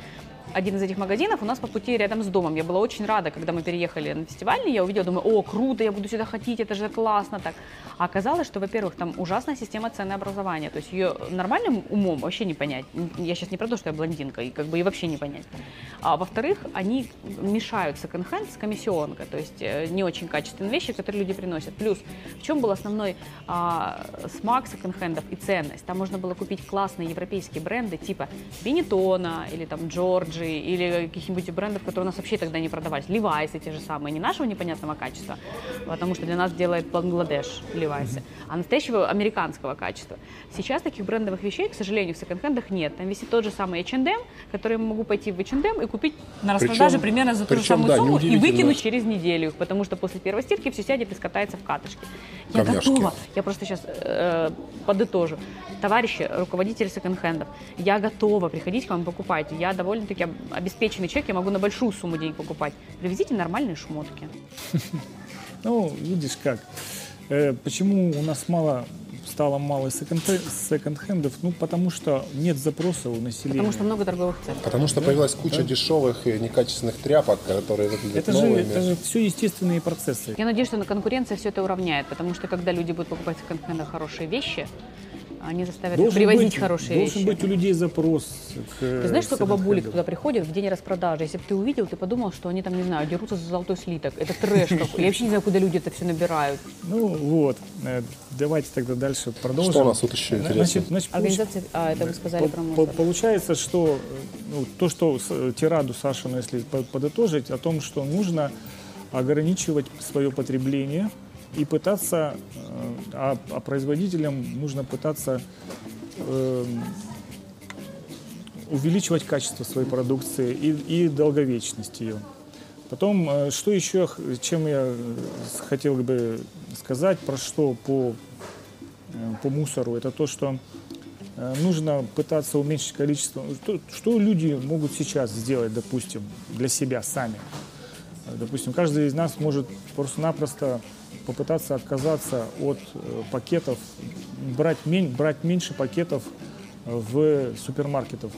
один из этих магазинов у нас по пути рядом с домом. Я была очень рада, когда мы переехали на фестивальный, я увидела, думаю, о, круто, я буду сюда ходить, это же классно так. А оказалось, что, во-первых, там ужасная система ценообразования, то есть ее нормальным умом вообще не понять. Я сейчас не про то, что я блондинка, и как бы и вообще не понять. А во-вторых, они мешают секонд-хенд с комиссионкой, то есть э, не очень качественные вещи, которые люди приносят. Плюс, в чем был основной а, смак секонд-хендов и ценность? Там можно было купить классные европейские бренды типа Бенетона или там Джорджи или каких-нибудь брендов, которые у нас вообще тогда не продавались. Левайсы те же самые, не нашего непонятного качества, потому что для нас делает Бангладеш Левайсы, а настоящего американского качества. Сейчас таких брендовых вещей, к сожалению, в секонд-хендах нет. Там висит тот же самый H&M, который я могу пойти в H&M и купить на Причем- распродаже примерно за ту же причем, самую да, сумму и выкинуть через неделю потому что после первой стирки все сядет и скатается в катышке. Я Говняшки. готова. Я просто сейчас э, подытожу. Товарищи, руководители секонд-хендов, я готова приходить к вам покупать. Я довольно-таки об- обеспеченный человек, я могу на большую сумму денег покупать. Привезите нормальные шмотки. Ну, видишь как. Э, почему у нас мало стало мало секонд- секонд-хендов? Ну, потому что нет запроса у населения. Потому что много торговых цен. Потому что появилась куча дешевых и некачественных тряпок, которые выглядят это же, новыми. это же все естественные процессы. Я надеюсь, что конкуренция все это уравняет, потому что когда люди будут покупать в секонд-хендах хорошие вещи, они заставят их привозить быть, хорошие должен вещи. быть у людей запрос к Ты знаешь, сколько бабулек туда приходит в день распродажи? Если бы ты увидел, ты подумал, что они там, не знаю, дерутся за золотой слиток. Это трэш какой. Я вообще не знаю, куда люди это все набирают. Ну вот, Э, давайте тогда дальше продолжим. Что у нас тут еще интересного? Значит, значит, получ- Организация, а, это вы сказали по- про по- мусор. Получается, что э, ну, то, что с- э, тираду Сашину, если по- подытожить, о том, что нужно ограничивать свое потребление и пытаться, э, а, а производителям нужно пытаться эм, увеличивать качество своей продукции и, и долговечность ее. Потом, э, что еще, чем я э, хотел бы сказать, про что по, э, по мусору, это то, что э, нужно пытаться уменьшить количество. Что, что люди могут сейчас сделать, допустим, для себя сами? Э, Допустим, каждый из нас может просто-напросто попытаться отказаться от э, пакетов, брать, брать меньше пакетов э, в супермаркетах.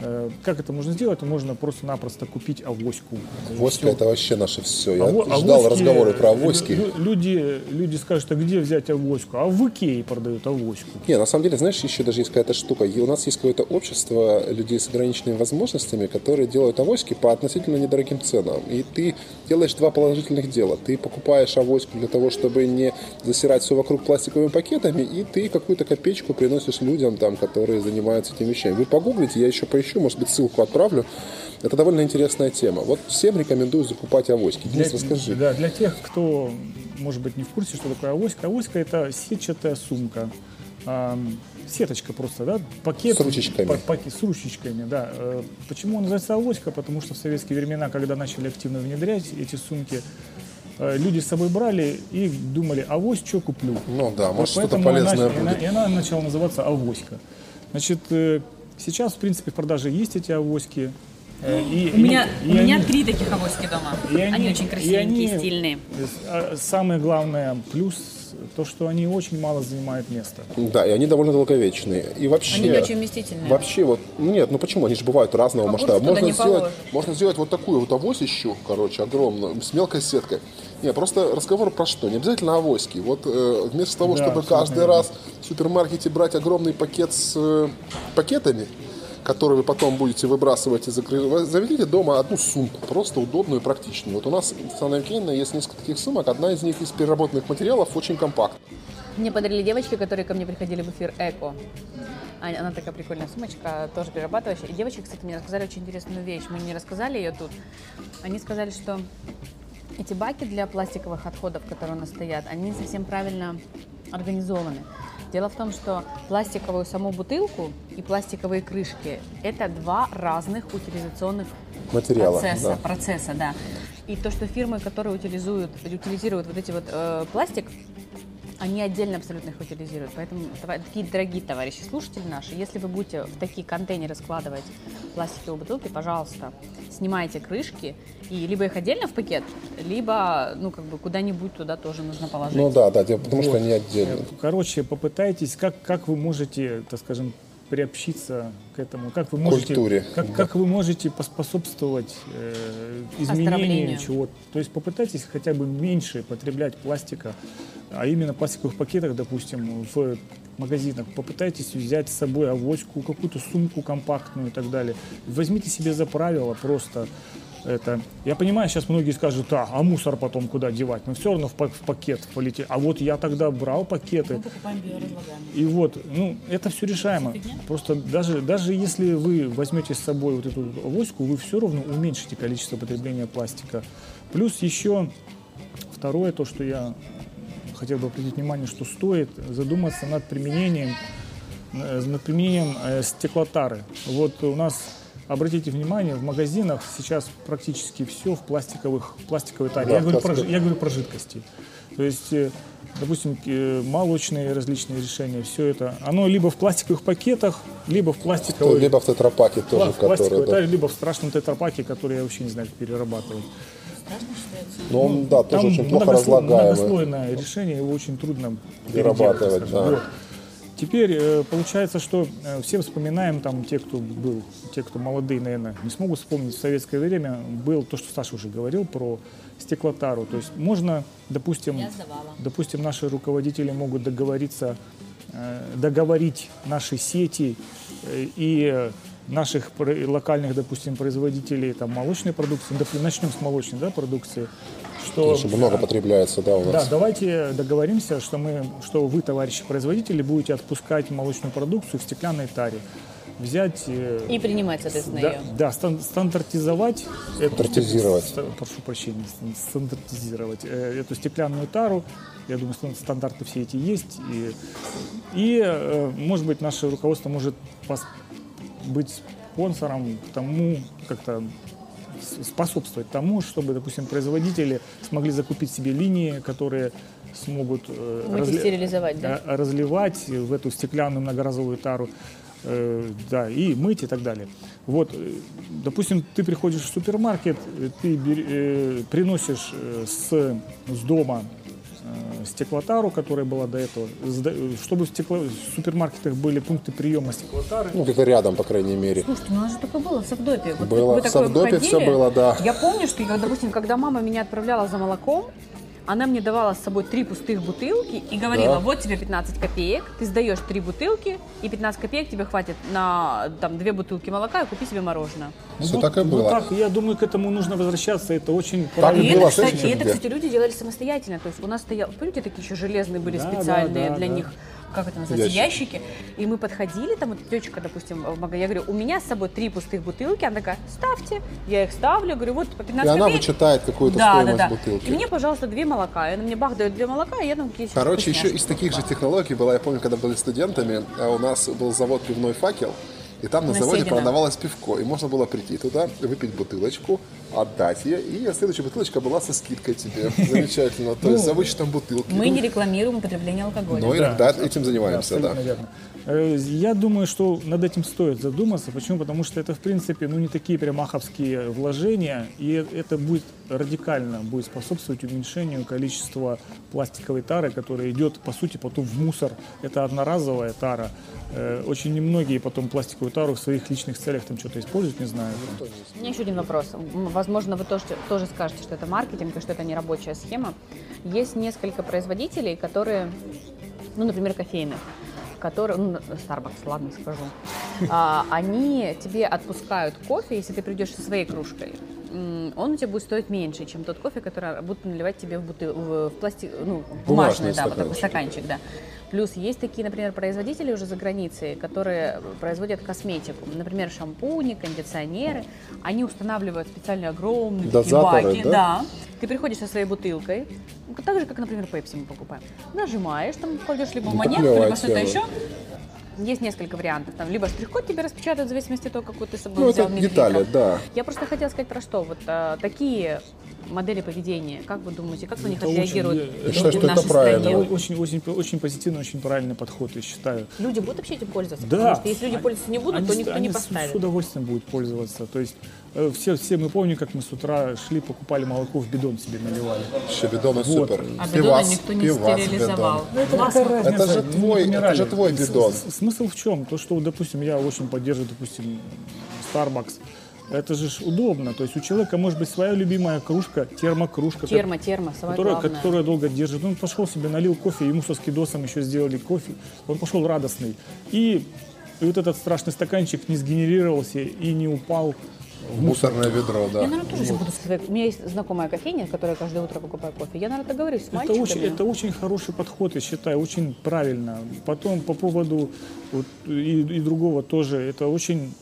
Э, Как это можно сделать? Можно просто-напросто купить авоську. Авоська это вообще наше все. Я Аво- ждал авоськи, разговоры про авоськи. лю- Люди, люди скажут, а где взять авоську? А в Икее продают авоську. Не, на самом деле, знаешь, еще даже есть какая-то штука. И у нас есть какое-то общество людей с ограниченными возможностями, которые делают авоськи по относительно недорогим ценам. И ты делаешь два положительных дела. Ты покупаешь авоську для того, чтобы не засирать все вокруг пластиковыми пакетами, и ты какую-то копеечку приносишь людям, там, которые занимаются этими вещами. Вы погуглите, я еще поищу, может быть, ссылку отправлю. Это довольно интересная тема. Вот всем рекомендую закупать авоськи. Денис, расскажи. Да, для тех, кто, может быть, не в курсе, что такое авоська. Авоська – это сетчатая сумка. Ам, сеточка просто, да? Пакет. С ручечками. па- паки- с ручечками, да. Э, Почему называется авоська? Потому что в советские времена, когда начали активно внедрять эти сумки, э, люди с собой брали и думали, авось, что куплю? Ну да, может, что-то Поэтому полезное она, и она- будет. и она начала называться авоська. Значит, э, сейчас, в принципе, в продаже есть эти авоськи. Э, и- У меня, и у меня они- три таких авоськи дома. и Они, очень и красивенькие, они- стильные. а, Самое главное плюс то, что они очень мало занимают места. Да, и они довольно долговечные. И вообще... Они не очень вместительные. Вообще вот, нет, ну почему, они же бывают разного А масштаба. Можно не сделать, можно сделать вот такую вот авось еще, короче, огромную, с мелкой сеткой. Не, просто разговор про что? Не обязательно авоськи. Вот э, вместо того, Да, чтобы каждый верно. раз в супермаркете брать огромный пакет с э, пакетами, которые вы потом будете выбрасывать и закрывать, заведите дома одну сумку, просто удобную и практичную. Вот у нас в Сан есть несколько таких сумок, одна из них из переработанных материалов, очень компактная. Мне подарили девочки, которые ко мне приходили в эфир Эко. Аня- Она такая прикольная сумочка, тоже перерабатывающая. И девочки, кстати, мне рассказали очень интересную вещь. Мы не рассказали ее тут. Они сказали, что эти баки для пластиковых отходов, которые у нас стоят, они не совсем правильно организованы. Дело в том, что пластиковую саму бутылку и пластиковые крышки – это два разных утилизационных Материала, процесса, да. процесса, да. И то, что фирмы, которые утилизуют, утилизируют вот эти вот э, пластик, они отдельно абсолютно их утилизируют. Поэтому, такие дорогие товарищи слушатели наши, если вы будете в такие контейнеры складывать пластиковые бутылки, пожалуйста, снимайте крышки и либо их отдельно в пакет, либо, ну, как бы куда-нибудь туда тоже нужно положить. Ну да, да, потому что Вот. они отдельно. Короче, попытайтесь, как, как вы можете, так скажем, приобщиться к этому, как вы можете, Культуре, как, да. как вы можете поспособствовать э, изменению чего-то. То есть попытайтесь хотя бы меньше потреблять пластика, а именно пластиковых пакетах, допустим, в магазинах. Попытайтесь взять с собой авоську, какую-то сумку компактную и так далее. Возьмите себе за правило просто это. Я понимаю, сейчас многие скажут, а, а мусор потом куда девать? Мы все равно в, па- в пакет полетели. А вот я тогда брал пакеты. И вот, ну, это все решаемо. Просто даже, даже если вы возьмете с собой вот эту авоську, вы все равно уменьшите количество потребления пластика. Плюс еще второе, то, что я хотел бы обратить внимание, что стоит задуматься над применением, э, над применением э, стеклотары. Вот у нас, обратите внимание, в магазинах сейчас практически все в пластиковых, пластиковой таре. Да, я, говорю про, я говорю про жидкости. То есть, э, допустим, э, молочные различные решения, все это, оно либо в пластиковых пакетах, либо в пластиковой, Либо в тетрапаке тоже, в пластиковой который... да. таре, либо в страшном тетрапаке, который я вообще не знаю, как перерабатывать. Но он, да, тоже Там очень плохо разлагаемый. многослойное решение, его очень трудно Перерабатывать, да. Вот. Теперь э, получается, что э, все вспоминаем, там, те, кто был, те, кто молодые, наверное, не смогут вспомнить, в советское время был то, что Саша уже говорил про стеклотару. То есть можно, допустим, допустим, наши руководители могут договориться, э, договорить наши сети и наших локальных, допустим, производителей там, молочной продукции, Доп- начнем с молочной да, продукции, что Потому что много потребляется, да, у да, нас. давайте договоримся, что мы, что вы, товарищи производители, будете отпускать молочную продукцию в стеклянной таре. Взять, э, И принимать, соответственно, да, ее. да, стан- стандартизовать, эту Стандартизировать. ста- прошу прощения, стан- стандартизировать э, эту стеклянную тару. Я думаю, стан- стандарты все эти есть. И, и э, может быть, наше руководство может быть спонсором к тому, как-то способствовать тому, чтобы, допустим, производители смогли закупить себе линии, которые смогут э, разли- стерилизовать, да? э, разливать в эту стеклянную многоразовую тару, э, да, и мыть и так далее. Вот, э, допустим, ты приходишь в супермаркет, ты бер- э, приносишь с, с дома стеклотару, которая была до этого, э, чтобы в, стекло- в супермаркетах были пункты приема стеклотары. Ну, где-то рядом, по крайней мере. Слушайте, ну у нас же такое было в Савдопе. Вот Было. В Савдопе всё было, да. Я помню, что, я, допустим, когда мама меня отправляла за молоком, она мне давала с собой три пустых бутылки и говорила, Да. вот тебе 15 копеек, ты сдаешь три бутылки, и 15 копеек тебе хватит на там, две бутылки молока и купи себе мороженое. Все Вот- так и вот было. так, я думаю, к этому нужно возвращаться, это очень Так и И правильно. это, было, кстати, и это, кстати, люди делали самостоятельно. То есть у нас стоял, помните, такие еще железные были Да, специальные да, да, для да. них, как это называется, Ящики. ящики. И мы подходили, там вот тетечка, допустим, в магазин, я говорю, у меня с собой три пустых бутылки, она такая, ставьте, я их ставлю, говорю, вот по 15 И она копеек. вычитает какую-то да, да, стоимость да. бутылки. И мне, пожалуйста, две молока. И она мне бах дает две молока, и я там какие-то Короче, еще из таких же технологий была, я помню, когда были студентами, а у нас был завод «Пивной факел», и там на На заводе Седина. продавалось пивко, и можно было прийти туда, выпить бутылочку, отдать ее, и следующая бутылочка была со скидкой тебе. Замечательно, то есть за вычетом бутылки. Мы Ну, не рекламируем употребление алкоголя. Но иногда этим занимаемся, да. Э, Я думаю, что над этим стоит задуматься. Почему? Потому что это, в принципе, ну, не такие прям маховские вложения, и это будет радикально будет способствовать уменьшению количества пластиковой тары, которая идет, по сути, потом в мусор. Это одноразовая тара. Э, Очень немногие потом пластиковую тару в своих личных целях там что-то используют, не знаю. У меня еще один вопрос. Возможно, вы тоже, тоже скажете, что это маркетинг и что это не рабочая схема. Есть несколько производителей, которые, ну, например, кофейных, которые, ну, Starbucks, ладно, скажу, А, они тебе отпускают кофе, если ты придешь со своей кружкой. Он у тебя будет стоить меньше, чем тот кофе, который будут наливать тебе в, бутыл, в, в пластик, ну, бумажный, Бумажный да, вот такой стаканчик. да. Плюс есть такие, например, производители уже за границей, которые производят косметику. Например, шампуни, кондиционеры. Они устанавливают специальные огромные такие Дозаторы, баки. да? Ты приходишь со своей бутылкой, ну, так же, как, например, пепси мы покупаем. Нажимаешь, там кладешь либо Ну, монетку, либо что-то еще. Есть несколько вариантов. Там либо штрих-код тебе распечатают, в зависимости от того, какой ты с собой Ну, взял это детали, да. Я просто хотела сказать про что. Вот а, такие модели поведения, как вы думаете, как на них Это очень- отреагируют я- Я люди считаю, что это правильно. стране? Это очень, очень, очень позитивный, очень правильный подход, я считаю. Люди будут вообще этим пользоваться? Да. Потому что если люди Они- пользоваться не будут, они то никто они не поставит. С удовольствием будут пользоваться. То есть все, все мы помним, как мы с утра шли, покупали молоко в бидон себе наливали. Еще бидоны Вот. супер. А Пивас, бидоны никто не пивас, стерилизовал. бидон. Классно. Это же Мы твой- это же твой бидон. с- Смысл в чем? То, что, допустим, я очень поддерживаю, допустим, Starbucks. Это же ж удобно. То есть у человека может быть своя любимая кружка, термокружка. Термо, термо, самое которая, главное. которая долго держит. Он пошел себе, налил кофе, ему со скидосом еще сделали кофе. Он пошел радостный. И, и вот этот страшный стаканчик не сгенерировался и не упал в мусор. Мусорное ведро, да. Я, наверное, тоже сейчас буду... своей- У меня есть знакомая кофейня, в которой я каждое утро покупаю кофе. Я, наверное, договорюсь с Это мальчиками. очень, это очень хороший подход, я считаю, очень правильно. Потом по поводу вот, и, и другого тоже, это очень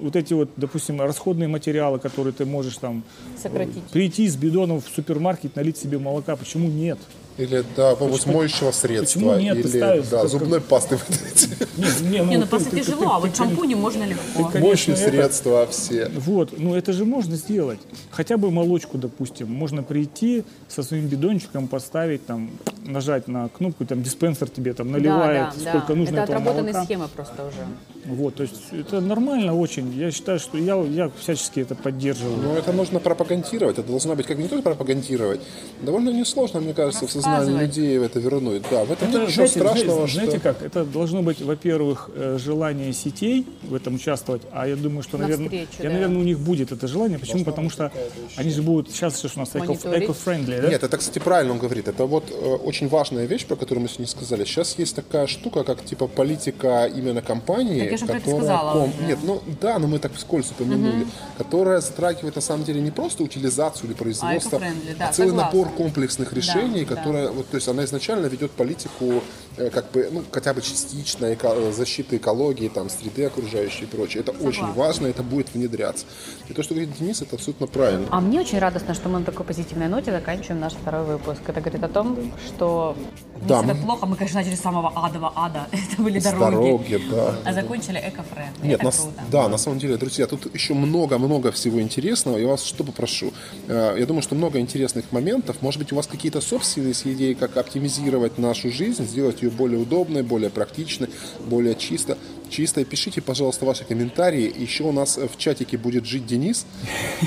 вот эти вот, допустим, расходные материалы, которые ты можешь там Сократить. прийти с бидоном в супермаркет, налить себе молока, почему нет? Или, да, по-моему, моющего средства. нет? Или, ставишь да, как- зубной пасты. вот эти. Не, не, ну, Не, ну ты- просто ты- ты- тяжело, а ты- вот шампуни можно легко. Конечно, Моющие это- средства все. Вот, ну это же можно сделать. Хотя бы молочку, допустим. Можно прийти со своим бидончиком, поставить, там, нажать на кнопку, там диспенсер тебе там наливает, да, да, сколько да. нужно Это молока. схемы просто уже. Вот, то есть это нормально очень. Я считаю, что я, я всячески это поддерживаю. Но это нужно пропагандировать. Это должно быть как не только пропагандировать. Довольно несложно, мне кажется, в сознании людей это вернуть. Да, в этом Это, нет ничего знаете, страшного, знаете, что... знаете как? Это должно быть, во-первых, э, желание сетей в этом участвовать, а я думаю, что, наверное, Навстречу, я, да. наверное, у них будет это желание. Почему? Потому что они же будут сейчас же у нас эко-френдли, да? Нет, это, кстати, правильно он говорит. Это вот э, очень важная вещь, про которую мы сегодня сказали. Сейчас есть такая штука, как типа политика именно компании, я же про это которая... сказала ком-. Нет, ну да, но мы так вскользь упомянули. Которая затрагивает на самом деле не просто утилизацию или производство, эко-френдли, да, а целый согласна. набор комплексных решений, да. которые, вот, то есть она изначально ведет политику как бы, ну, хотя бы частично эко- защиты экологии, там, среды окружающей и прочее. Это очень важно, это будет внедряться. И то, что говорит Денис, это абсолютно правильно. А мне очень радостно, что мы на такой позитивной ноте заканчиваем наш второй выпуск. Это говорит о том, что не Да, мы- плохо. Мы, конечно, начали с самого адового ада. Это были дороги. Дороги, да. А закончили эко-френд. Нет, Это нас- круто. да, на самом деле, друзья, тут еще много-много всего интересного. Я вас что попрошу. Э, Я думаю, что много интересных моментов. Может быть, у вас какие-то собственные идеи, как оптимизировать нашу жизнь, сделать ее более удобной, более практичной, более чисто. Чисто пишите, пожалуйста, ваши комментарии. Еще у нас в чатике будет жить Денис.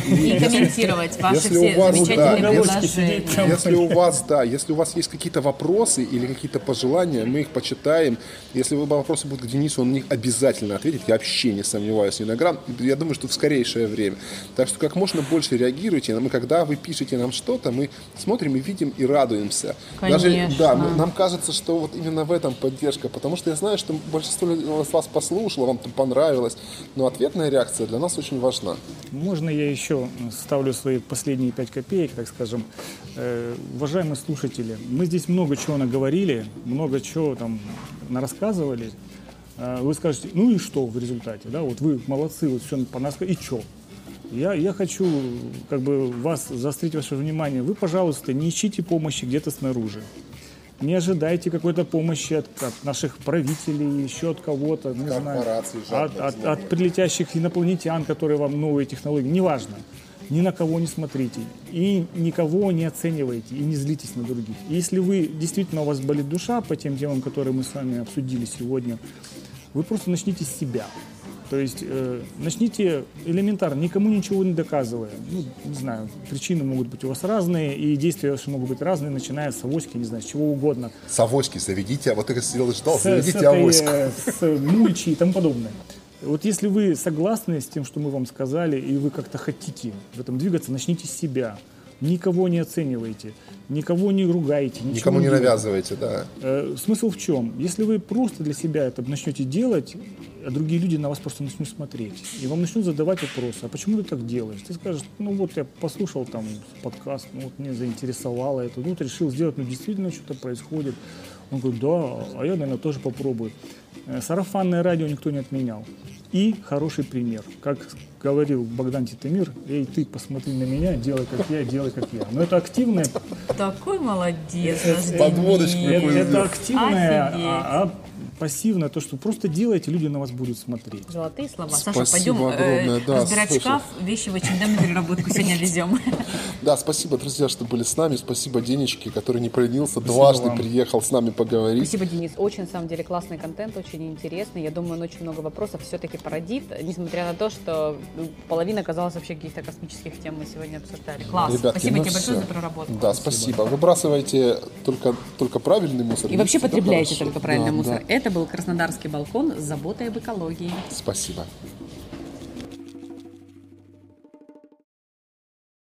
И комментировать ваши если все у вас, замечательные да, предложения. Там Если у вас, да, если у вас есть какие-то вопросы или какие-то пожелания, мы их почитаем. Если вопросы будут к Денису, он на них обязательно ответит. Я вообще не сомневаюсь ни на грамм. Я думаю, что в скорейшее время. Так что как можно больше реагируйте. Мы, когда вы пишете нам что-то, мы смотрим и видим и радуемся. Даже, Конечно. да, мы- нам кажется, что вот именно в этом поддержка. Потому что я знаю, что большинство из вас послушало, вам там понравилось. Но ответная реакция для нас очень важна. Можно я еще ставлю свои последние пять копеек, так скажем. Э, уважаемые слушатели, мы здесь много чего наговорили, много чего там нарассказывали. Э, вы скажете, ну и что в результате, да, вот вы молодцы, вот все понаска, и что? Я, я хочу как бы вас заострить ваше внимание. Вы, пожалуйста, не ищите помощи где-то снаружи. Не ожидайте какой-то помощи от, от наших правителей, еще от кого-то, не знаю, от, от, от прилетящих инопланетян, которые вам новые технологии, неважно. Ни на кого не смотрите и никого не оценивайте и не злитесь на других. И Если вы действительно у вас болит душа по тем темам, которые мы с вами обсудили сегодня, вы просто начните с себя. То есть э, начните элементарно, никому ничего не доказывая. Ну, не знаю, причины могут быть у вас разные, и действия ваши могут быть разные, начиная с авоськи, не знаю, с чего угодно. С авоськи заведите, а вот я сидел и ждал, С, с заведите этой, авоську. э, с мульчи и тому подобное. Вот если вы согласны с тем, что мы вам сказали, и вы как-то хотите в этом двигаться, начните с себя. Никого не оценивайте, никого не ругайте, Никому не делайте. навязывайте, да. Э, Смысл в чем? Если вы просто для себя это начнете делать, а другие люди на вас просто начнут смотреть, и вам начнут задавать вопросы, а почему ты так делаешь? Ты скажешь, ну вот я послушал там подкаст, ну вот мне заинтересовало это, ну вот решил сделать, ну действительно что-то происходит. Он говорит, да, а я, наверное, тоже попробую. Э, Сарафанное радио никто не отменял. И хороший пример. Как говорил Богдан Титамир, эй, ты посмотри на меня, делай как я, делай как я. Но это активное Такой молодец. Подводочку это, активное, Офигеть. Пассивное, то, что просто делаете, люди на вас будут смотреть. Золотые слова. Саша, Спасибо пойдем э, огромное, да, разбирать слушай. шкаф, вещи в H&M на переработку сегодня везем. Да, спасибо, друзья, что были с нами. Спасибо Денечке, который не поленился, дважды вам. приехал с нами поговорить. Спасибо, Денис. Очень, на самом деле, классный контент, очень интересный. Я думаю, он очень много вопросов все-таки породит, несмотря на то, что ну, половина оказалась вообще каких-то космических тем мы сегодня обсуждали. Класс. Ребятки, спасибо ну тебе большое всё. за проработку. Да, спасибо. Выбрасывайте только, только правильный мусор. И вообще Всегда потребляйте только правильный Да, мусор. да. Это был Краснодарский балкон с заботой об экологии. Спасибо.